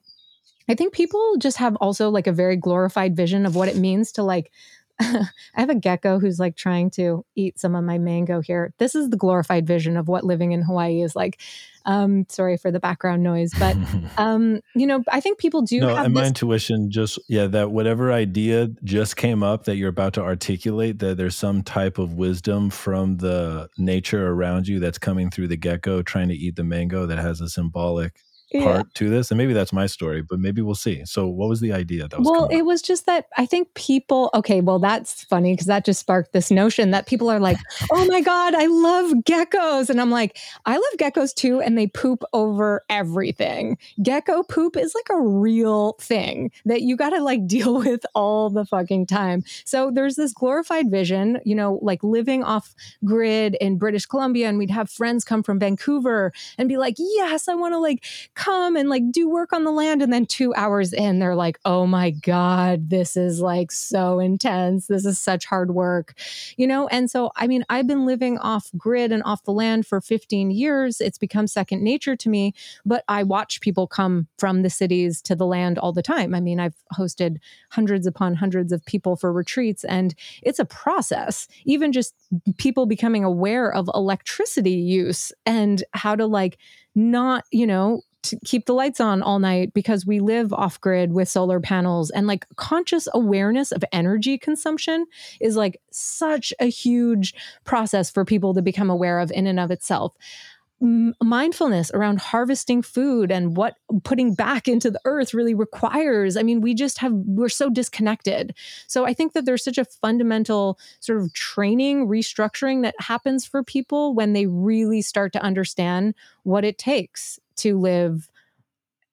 I think people just have also like a very glorified vision of what it means to like [LAUGHS] I have a gecko who's like trying to eat some of my mango here. This is the glorified vision of what living in Hawaii is like. Um, sorry for the background noise, but [LAUGHS] um, you know, I think people do. No, and my intuition just yeah, that whatever idea just came up that you're about to articulate, that there's some type of wisdom from the nature around you that's coming through the gecko trying to eat the mango that has a symbolic part yeah. to this and maybe that's my story but maybe we'll see. So what was the idea that was well it was just that i think people okay well that's funny because that just sparked this notion that people are like [LAUGHS] oh my god i love geckos. And i'm like i love geckos too and they poop over everything. Gecko poop is like a real thing that you got to like [LAUGHS] deal with all the fucking time. So there's this glorified vision you know like living off grid in british columbia and we'd have friends come from vancouver and be like yes i want to like come and like do work on the land. And then two hours in, they're like, oh my God, this is like so intense. This is such hard work, you know? And so, I mean, I've been living off grid and off the land for 15 years. It's become second nature to me, but I watch people come from the cities to the land all the time. I mean, I've hosted hundreds upon hundreds of people for retreats, and it's a process. Even just people becoming aware of electricity use and how to like not, you know, keep the lights on all night because we live off grid with solar panels and like conscious awareness of energy consumption is like such a huge process for people to become aware of in and of itself mindfulness around harvesting food and what putting back into the earth really requires. I mean, we just have, we're so disconnected. So I think that there's such a fundamental sort of training, restructuring that happens for people when they really start to understand what it takes to live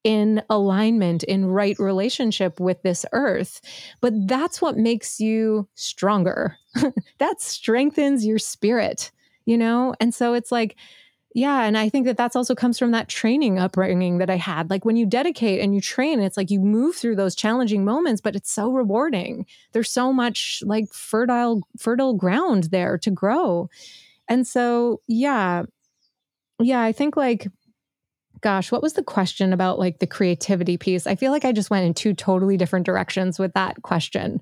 in alignment, in right relationship with this earth. But that's what makes you stronger. [LAUGHS] that strengthens your spirit, you know? And so it's like, yeah. And I think that that's also comes from that training upbringing that I had. Like when you dedicate and you train, it's like you move through those challenging moments, but it's so rewarding. There's so much like fertile, fertile ground there to grow. And so, yeah. Yeah. I think like, gosh, what was the question about like the creativity piece? I feel like I just went in two totally different directions with that question.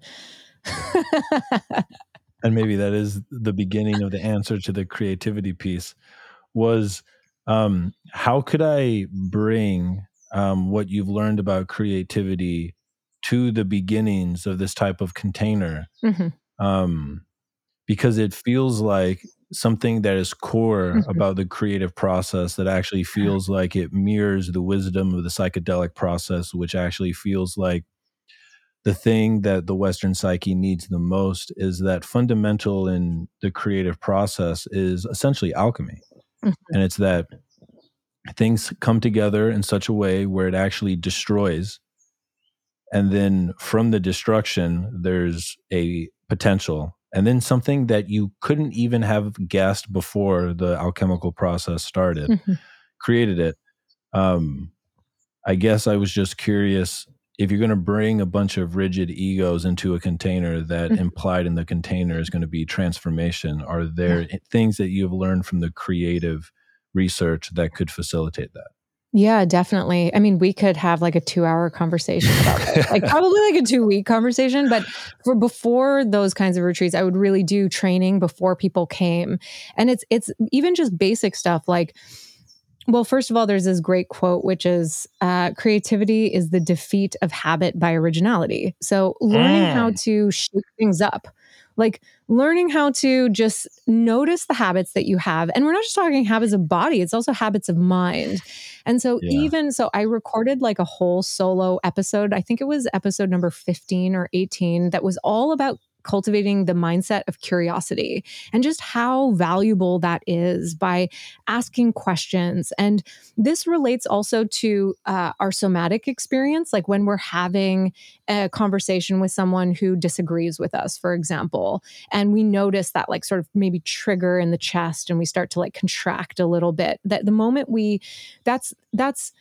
[LAUGHS] and maybe that is the beginning of the answer to the creativity piece was um, how could I bring um, what you've learned about creativity to the beginnings of this type of container? Mm-hmm. Um, because it feels like something that is core mm-hmm. about the creative process that actually feels like it mirrors the wisdom of the psychedelic process, which actually feels like the thing that the Western psyche needs the most is that fundamental in the creative process is essentially alchemy. Mm-hmm. And it's that things come together in such a way where it actually destroys. And then from the destruction, there's a potential and then something that you couldn't even have guessed before the alchemical process started mm-hmm. created it um, i guess i was just curious if you're going to bring a bunch of rigid egos into a container that mm-hmm. implied in the container is going to be transformation are there things that you have learned from the creative research that could facilitate that yeah, definitely. I mean, we could have like a two hour conversation about this, like [LAUGHS] probably like a two week conversation. But for before those kinds of retreats, I would really do training before people came. And it's, it's even just basic stuff like, well, first of all, there's this great quote, which is uh, creativity is the defeat of habit by originality. So learning mm. how to shake things up like learning how to just notice the habits that you have. And we're not just talking habits of body, it's also habits of mind. And so, yeah. even so, I recorded like a whole solo episode. I think it was episode number 15 or 18 that was all about cultivating the mindset of curiosity and just how valuable that is by asking questions. And this relates also to uh, our somatic experience, like when we're having a conversation with someone who disagrees with us, for example, and we notice that like sort of maybe trigger in the chest and we start to like contract a little bit. That the moment we, that's, that's,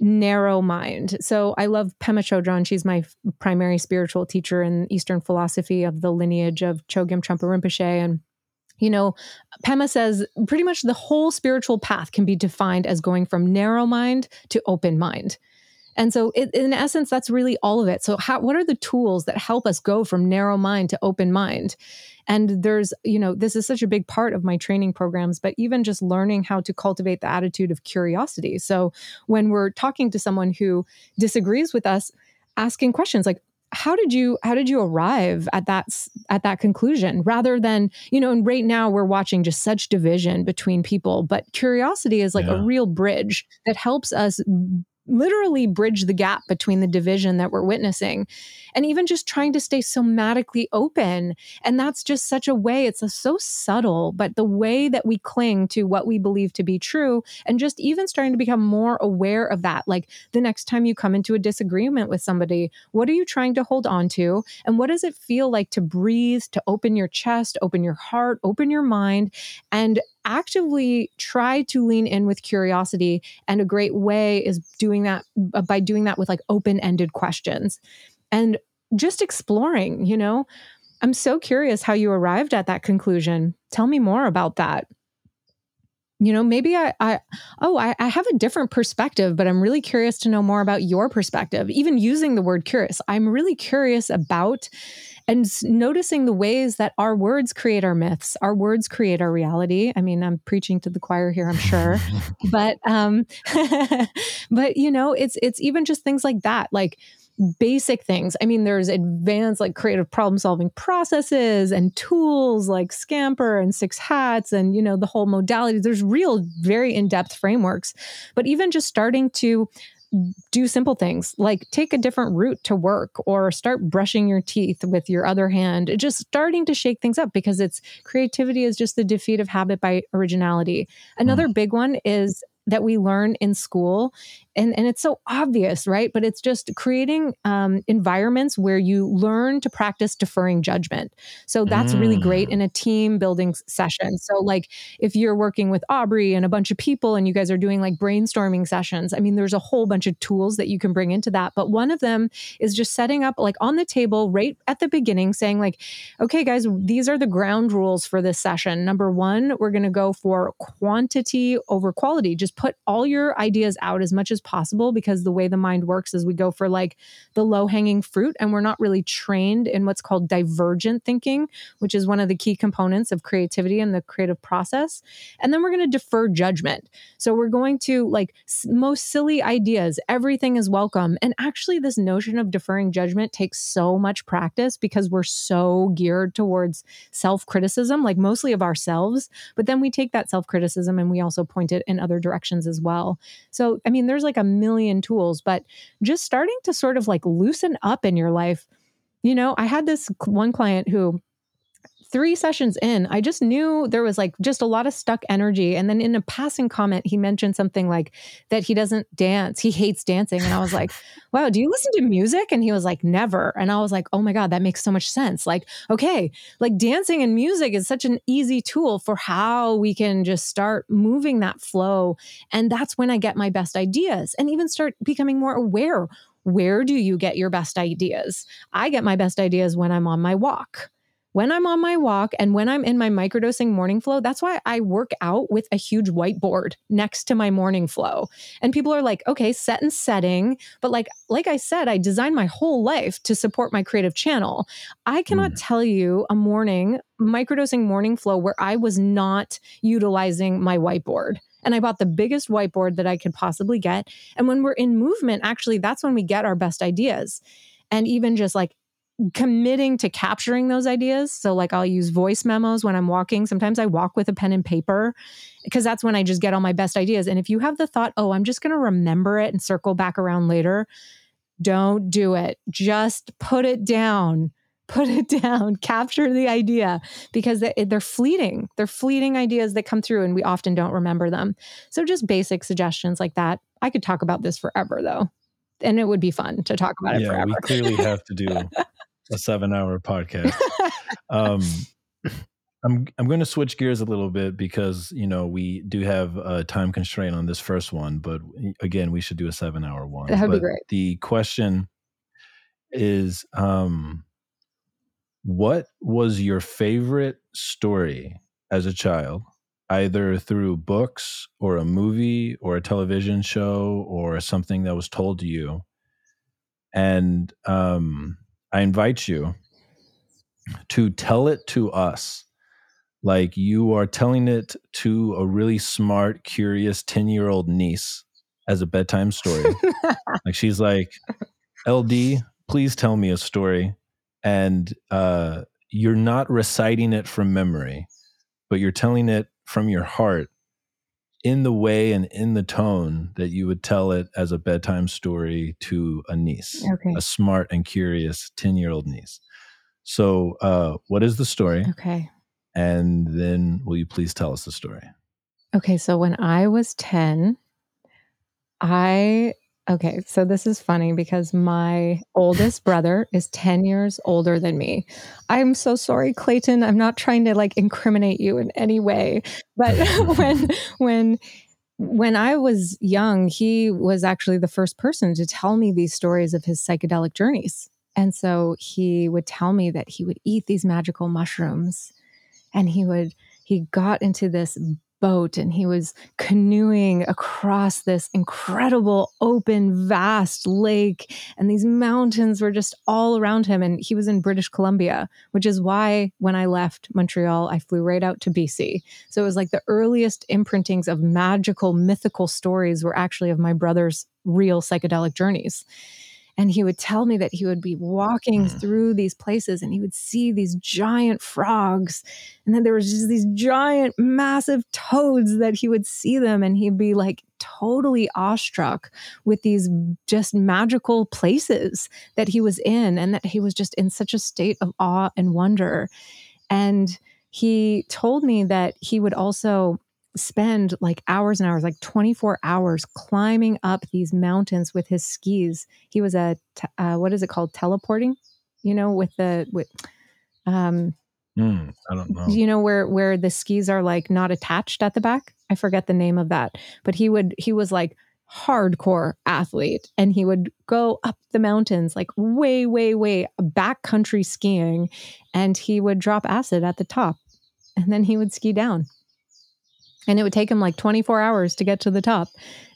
narrow mind. So I love Pema Chodron. She's my primary spiritual teacher in Eastern philosophy of the lineage of Chogyam Trungpa Rinpoche. And, you know, Pema says pretty much the whole spiritual path can be defined as going from narrow mind to open mind. And so, it, in essence, that's really all of it. So, how, what are the tools that help us go from narrow mind to open mind? And there's, you know, this is such a big part of my training programs, but even just learning how to cultivate the attitude of curiosity. So when we're talking to someone who disagrees with us, asking questions like, how did you how did you arrive at that at that conclusion rather than you know and right now we're watching just such division between people but curiosity is like yeah. a real bridge that helps us literally bridge the gap between the division that we're witnessing and even just trying to stay somatically open. And that's just such a way it's a, so subtle but the way that we cling to what we believe to be true and just even starting to become more aware of that. Like the next time you come into a disagreement with somebody what are you trying to hold on to? And what does it feel like to breathe to open your chest open your heart open your mind? And actively try to lean in with curiosity and a great way is doing that uh, by doing that with like open-ended questions. And just exploring you know? I'm so curious how you arrived at that conclusion. Tell me more about that. You know maybe i, I oh I, I have a different perspective but i'm really curious to know more about your perspective. Even using the word curious i'm really curious about and noticing the ways that our words create our myths our words create our reality i mean i'm preaching to the choir here i'm sure [LAUGHS] but um [LAUGHS] but you know it's it's even just things like that like basic things. I mean, there's advanced like creative problem solving processes and tools like Scamper and Six Hats and, you know, the whole modality. There's real, very in depth frameworks. But even just starting to do simple things like take a different route to work or start brushing your teeth with your other hand just starting to shake things up because it's creativity is just the defeat of habit by originality another mm. big one is that we learn in school and, and it's so obvious right? But it's just creating um, environments where you learn to practice deferring judgment. So that's mm. really great mm. in a team building session. So like if you're working with aubrey and a bunch of people and you guys are doing like brainstorming sessions i mean there's a whole bunch of tools that you can bring into that. But one of them is just setting up like on the table right at the beginning saying like okay guys these are the ground rules for this session. Number one we're going to go for quantity over quality. Just put all your ideas out as much as possible because the way the mind works is we go for like the low hanging fruit and we're not really trained in what's called divergent thinking, which is one of the key components of creativity and the creative process. And then we're going to defer judgment. So we're going to like most silly ideas, everything is welcome. And actually, this notion of deferring judgment takes so much practice because we're so geared towards self criticism, like mostly of ourselves. But then we take that self criticism and we also point it in other directions as well. So, I mean, there's like a million tools, but just starting to sort of like loosen up in your life. You know, I had this one client who three sessions in, I just knew there was like just a lot of stuck energy. And then in a passing comment, he mentioned something like that he doesn't dance, he hates dancing. And I was like, [LAUGHS] wow, do you listen to music? And he was like, never. And I was like, oh my God, that makes so much sense. Like, okay, like dancing and music is such an easy tool for how we can just start moving that flow. And that's when I get my best ideas and even start becoming more aware. Where do you get your best ideas? I get my best ideas when I'm on my walk when I'm on my walk and when I'm in my microdosing morning flow, that's why I work out with a huge whiteboard next to my morning flow. And people are like, okay, set and setting. But like, like I said, I designed my whole life to support my creative channel. I cannot mm. tell you a morning, microdosing morning flow where I was not utilizing my whiteboard and I bought the biggest whiteboard that I could possibly get. And when we're in movement, actually, that's when we get our best ideas. And even just like committing to capturing those ideas. So, like, I'll use voice memos when I'm walking. Sometimes I walk with a pen and paper because that's when I just get all my best ideas. And if you have the thought, oh, I'm just going to remember it and circle back around later, don't do it. Just put it down. Put it [LAUGHS] down, capture the idea because they're fleeting. They're fleeting ideas that come through and we often don't remember them. So, just basic suggestions like that. I could talk about this forever though and it would be fun to talk about it yeah, forever. We clearly have to do [LAUGHS] a seven hour podcast. [LAUGHS] um, I'm I'm going to switch gears a little bit because you know we do have a time constraint on this first one, but again, we should do a seven hour one. That would but be great. The question is, um, what was your favorite story as a child, either through books or a movie or a television show or something that was told to you? And um, I invite you to tell it to us like you are telling it to a really smart, curious 10 year old niece as a bedtime story. [LAUGHS] like she's like, LD, please tell me a story. And uh, you're not reciting it from memory, but you're telling it from your heart in the way and in the tone that you would tell it as a bedtime story to a niece, okay. a smart and curious 10 year old niece. So, uh, what is the story? Okay. And then will you please tell us the story? Okay. So, when I was 10, I Okay, so this is funny because my oldest brother is 10 years older than me. I'm so sorry, Clayton. I'm not trying to like incriminate you in any way. But [LAUGHS] [LAUGHS] when when when I was young, he was actually the first person to tell me these stories of his psychedelic journeys. And so he would tell me that he would eat these magical mushrooms and he would he got into this boat and he was canoeing across this incredible open vast lake and these mountains were just all around him and he was in British Columbia which is why when I left Montreal I flew right out to BC so it was like the earliest imprintings of magical mythical stories were actually of my brother's real psychedelic journeys and he would tell me that he would be walking mm. through these places and he would see these giant frogs. And then there was just these giant, massive toads that he would see them. And he'd be like totally awestruck with these just magical places that he was in and that he was just in such a state of awe and wonder. And he told me that he would also spend like hours and hours, like 24 hours climbing up these mountains with his skis. He was a, uh, what is it called? Teleporting, you know, with the, with, um, mm, I don't know. You know, where, where the skis are like not attached at the back. I forget the name of that, but he would, he was like, hardcore athlete and he would go up the mountains like way way way backcountry skiing and he would drop acid at the top and then he would ski down And it would take him like 24 hours to get to the top.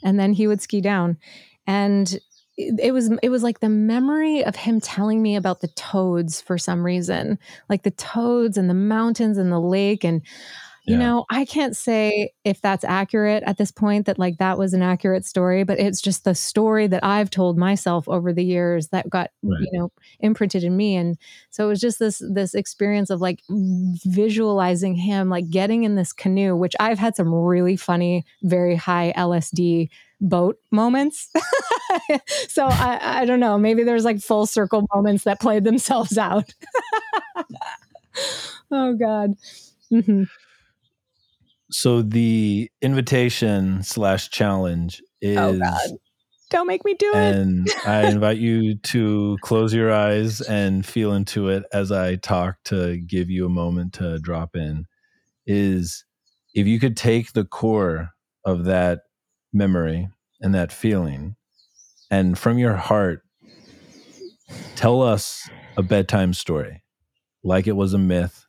And then he would ski down. And it was it was like the memory of him telling me about the toads for some reason like the toads and the mountains and the lake and you yeah. know i can't say if that's accurate at this point that like that was an accurate story but it's just the story that i've told myself over the years that got right. you know imprinted in me and so it was just this this experience of like visualizing him like getting in this canoe which i've had some really funny very high lsd boat moments. [LAUGHS] so I, I don't know. Maybe there's like full circle moments that played themselves out. [LAUGHS] oh God. Mm-hmm. So the invitation slash challenge oh, is. Oh God. Don't make me do it. And [LAUGHS] I invite you to close your eyes and feel into it as I talk to give you a moment to drop in. Is if you could take the core of that memory and that feeling and from your heart tell us a bedtime story like it was a myth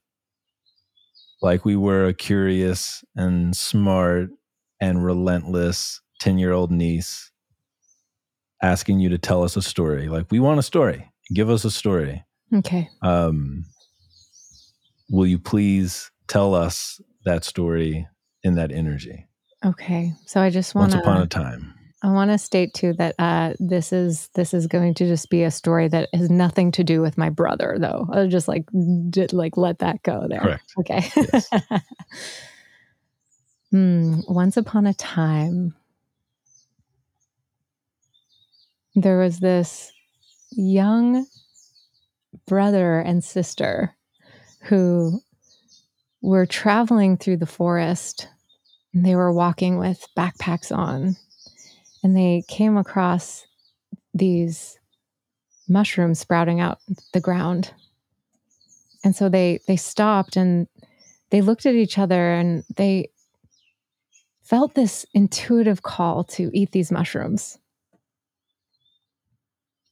like we were a curious and smart and relentless 10 year old niece asking you to tell us a story. Like we want a story. Give us a story. Okay. Um will you please tell us that story in that energy? Okay. So I just want Once upon a time. I want to state too that uh, this is this is going to just be a story that has nothing to do with my brother, though. I'll just like d- like let that go there. Correct. Okay. Yes. [LAUGHS] hmm. Once upon a time, there was this young brother and sister who were traveling through the forest they were walking with backpacks on and they came across these mushrooms sprouting out the ground. And so they they stopped and they looked at each other and they felt this intuitive call to eat these mushrooms.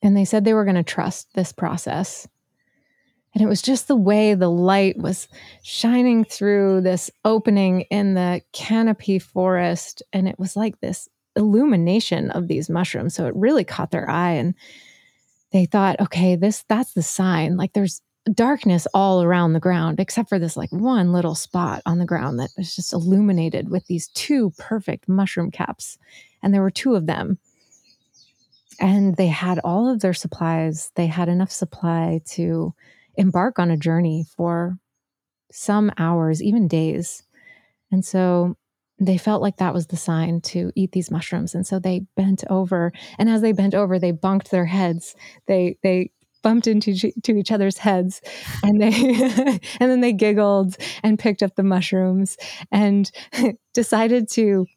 And they said they were going to trust this process. And it was just the way the light was shining through this opening in the canopy forest. And it was like this illumination of these mushrooms. So it really caught their eye. And they thought, okay, this that's the sign. Like there's darkness all around the ground, except for this like one little spot on the ground that was just illuminated with these two perfect mushroom caps. And there were two of them. And they had all of their supplies. They had enough supply to embark on a journey for some hours, even days. And so they felt like that was the sign to eat these mushrooms. And so they bent over. And as they bent over, they bunked their heads. They, they, bumped into to each other's heads and they [LAUGHS] and then they giggled and picked up the mushrooms and [LAUGHS] decided to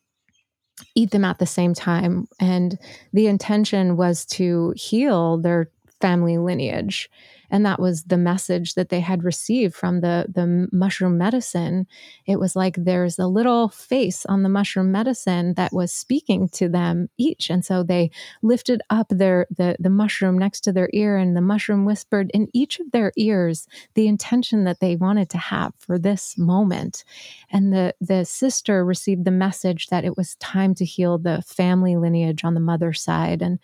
eat them at the same time and the intention was to heal their family lineage and that was the message that they had received from the the mushroom medicine. It was like there's a little face on the mushroom medicine that was speaking to them each and so they lifted up their the the mushroom next to their ear and the mushroom whispered in each of their ears the intention that they wanted to have for this moment. And the the sister received the message that it was time to heal the family lineage on the mother's side and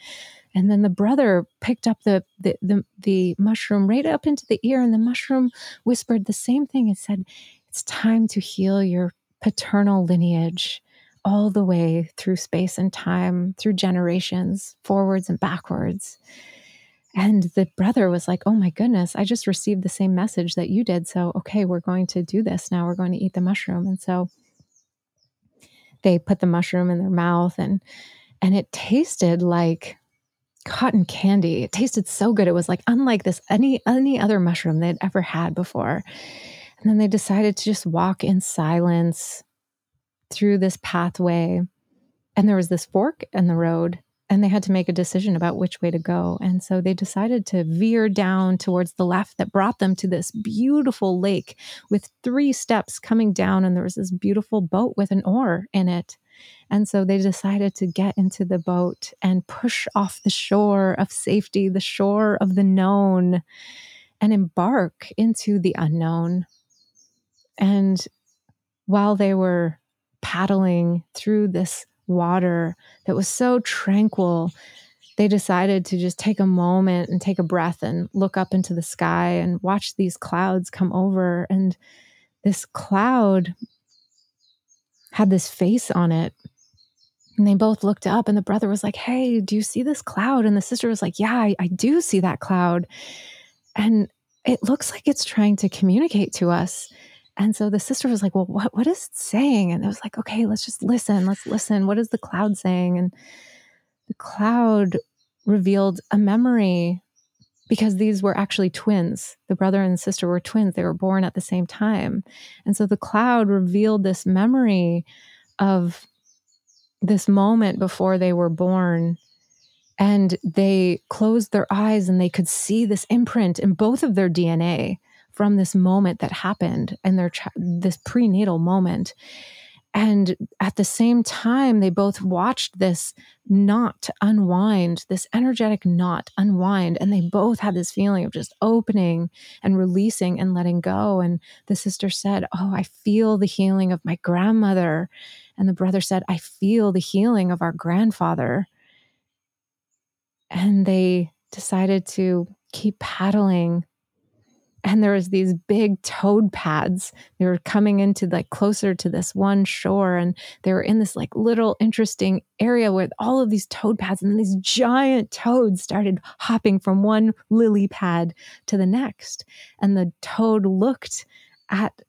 and then the brother picked up the, the, the, the mushroom right up into the ear, and the mushroom whispered the same thing. It said, It's time to heal your paternal lineage all the way through space and time, through generations, forwards and backwards. And the brother was like, Oh my goodness, I just received the same message that you did. So, okay, we're going to do this now. We're going to eat the mushroom. And so they put the mushroom in their mouth and and it tasted like cotton candy. It tasted so good. It was like unlike this any any other mushroom they'd ever had before. And then they decided to just walk in silence through this pathway. And there was this fork in the road, and they had to make a decision about which way to go. And so they decided to veer down towards the left that brought them to this beautiful lake with three steps coming down. And there was this beautiful boat with an oar in it. And so they decided to get into the boat and push off the shore of safety, the shore of the known, and embark into the unknown. And while they were paddling through this water that was so tranquil, they decided to just take a moment and take a breath and look up into the sky and watch these clouds come over. And this cloud had this face on it. And they both looked up, and the brother was like, Hey, do you see this cloud? And the sister was like, Yeah, I, I do see that cloud. And it looks like it's trying to communicate to us. And so the sister was like, Well, what, what is it saying? And it was like, Okay, let's just listen. Let's listen. What is the cloud saying? And the cloud revealed a memory because these were actually twins. The brother and sister were twins. They were born at the same time. And so the cloud revealed this memory of this moment before they were born. And they closed their eyes and they could see this imprint in both of their DNA from this moment that happened and their this prenatal moment. And at the same time, they both watched this knot unwind, this energetic knot unwind. And they both had this feeling of just opening and releasing and letting go. And the sister said, Oh, I feel the healing of my grandmother. And the brother said, I feel the healing of our grandfather. And they decided to keep paddling and there was these big toad pads. They were coming into like closer to this one shore and they were in this like little interesting area with all of these toad pads and these giant toads started hopping from one lily pad to the next. And the toad looked at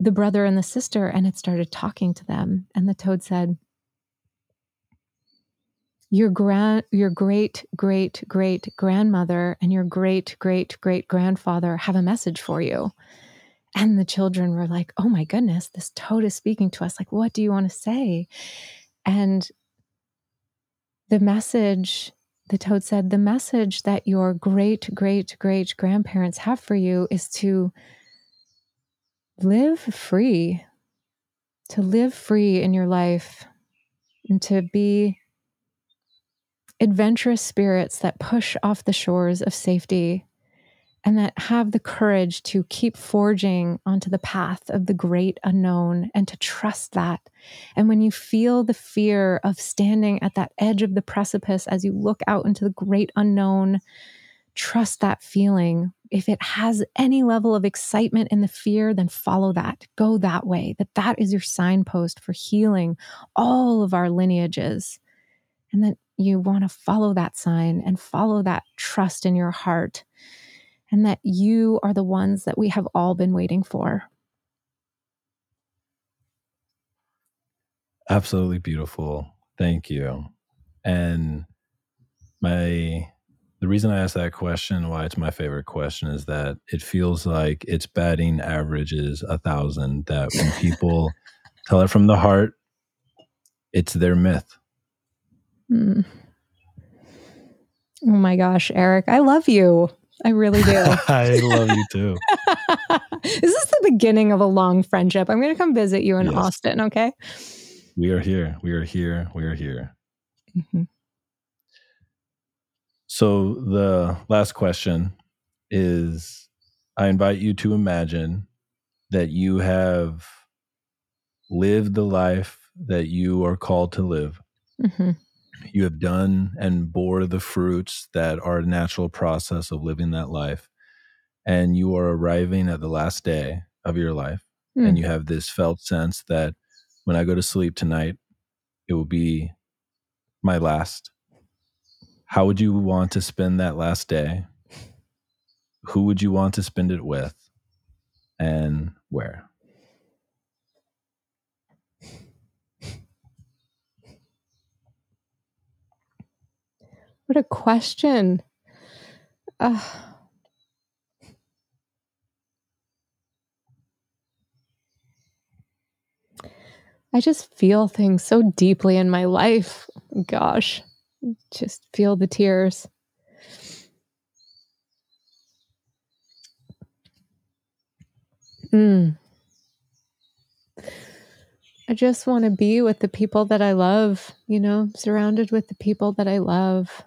the brother and the sister and it started talking to them. And the toad said your grand your great great great grandmother and your great great great grandfather have a message for you. And the children were like oh my goodness this toad is speaking to us. Like what do you want to say? And the message the toad said the message that your great great great grandparents have for you is to live free to live free in your life and to be adventurous spirits that push off the shores of safety and that have the courage to keep forging onto the path of the great unknown and to trust that. And when you feel the fear of standing at that edge of the precipice as you look out into the great unknown, trust that feeling. If it has any level of excitement in the fear, then follow that. Go that way. That that is your signpost for healing all of our lineages. And that you want to follow that sign and follow that trust in your heart, and that you are the ones that we have all been waiting for. Absolutely beautiful. Thank you. And my the reason I asked that question, why it's my favorite question, is that it feels like its batting average is a thousand. That when people [LAUGHS] tell it from the heart, it's their myth. Mm. Oh my gosh, Erick, I love you. I really do. [LAUGHS] I love you too. [LAUGHS] this is the beginning of a long friendship. I'm going to come visit you in yes. Austin, okay? We are here. We are here. We are here. Mm-hmm. So, the last question is I invite you to imagine that you have lived the life that you are called to live. Mm-hmm you have done and bore the fruits that are a natural process of living that life and you are arriving at the last day of your life mm. and you have this felt sense that when i go to sleep tonight it will be my last. How would you want to spend that last day? Who would you want to spend it with? And where What a question. Uh, I just feel things so deeply in my life. Gosh, just feel the tears. Mm. I just want to be with the people that I love, you know, surrounded with the people that I love.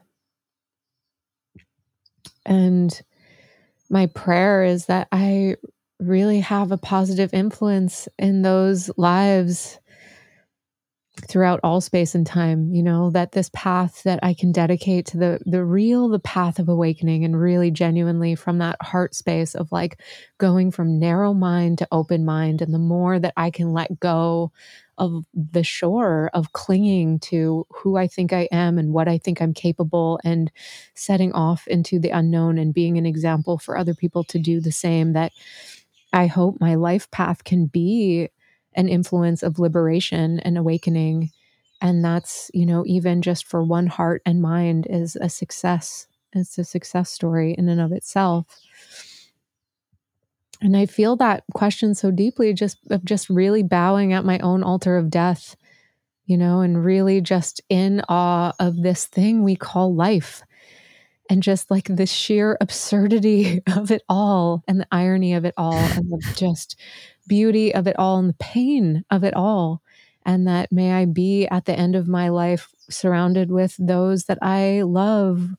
And my prayer is that I really have a positive influence in those lives throughout all space and time you know that this path that i can dedicate to the the real the path of awakening and really genuinely from that heart space of like going from narrow mind to open mind and the more that i can let go of the shore of clinging to who i think i am and what i think i'm capable and setting off into the unknown and being an example for other people to do the same that i hope my life path can be an influence of liberation and awakening. And that's you know even just for one heart and mind is a success. It's a success story in and of itself. And i feel that question so deeply just of just really bowing at my own altar of death you know and really just in awe of this thing we call life and just like the sheer absurdity [LAUGHS] of it all and the irony of it all and the [LAUGHS] just beauty of it all and the pain of it all. And that may I be at the end of my life surrounded with those that I love,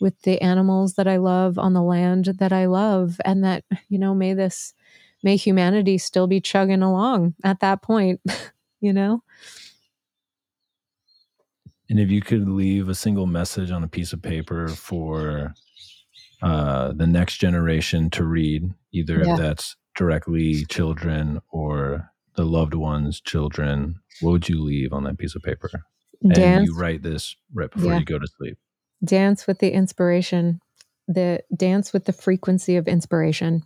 with the animals that I love on the land that I love. And that, you know, may this, may humanity still be chugging along at that point, [LAUGHS] you know? And if you could leave a single message on a piece of paper for uh, the next generation to read, either yeah. if that's directly children or the loved ones' children, what would you leave on that piece of paper? Dance. And you write this right before yeah. you go to sleep. Dance with the inspiration, the dance with the frequency of inspiration.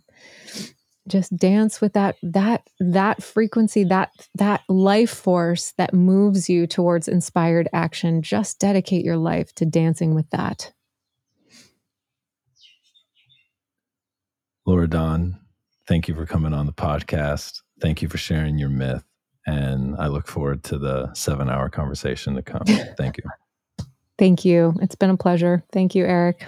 Just dance with that that that frequency, that that life force that moves you towards inspired action. Just dedicate your life to dancing with that. Laura Dawn thank you for coming on the podcast. Thank you for sharing your myth. And I look forward to the seven hour conversation to come. Thank you. [LAUGHS] Thank you. It's been a pleasure. Thank you, Erick.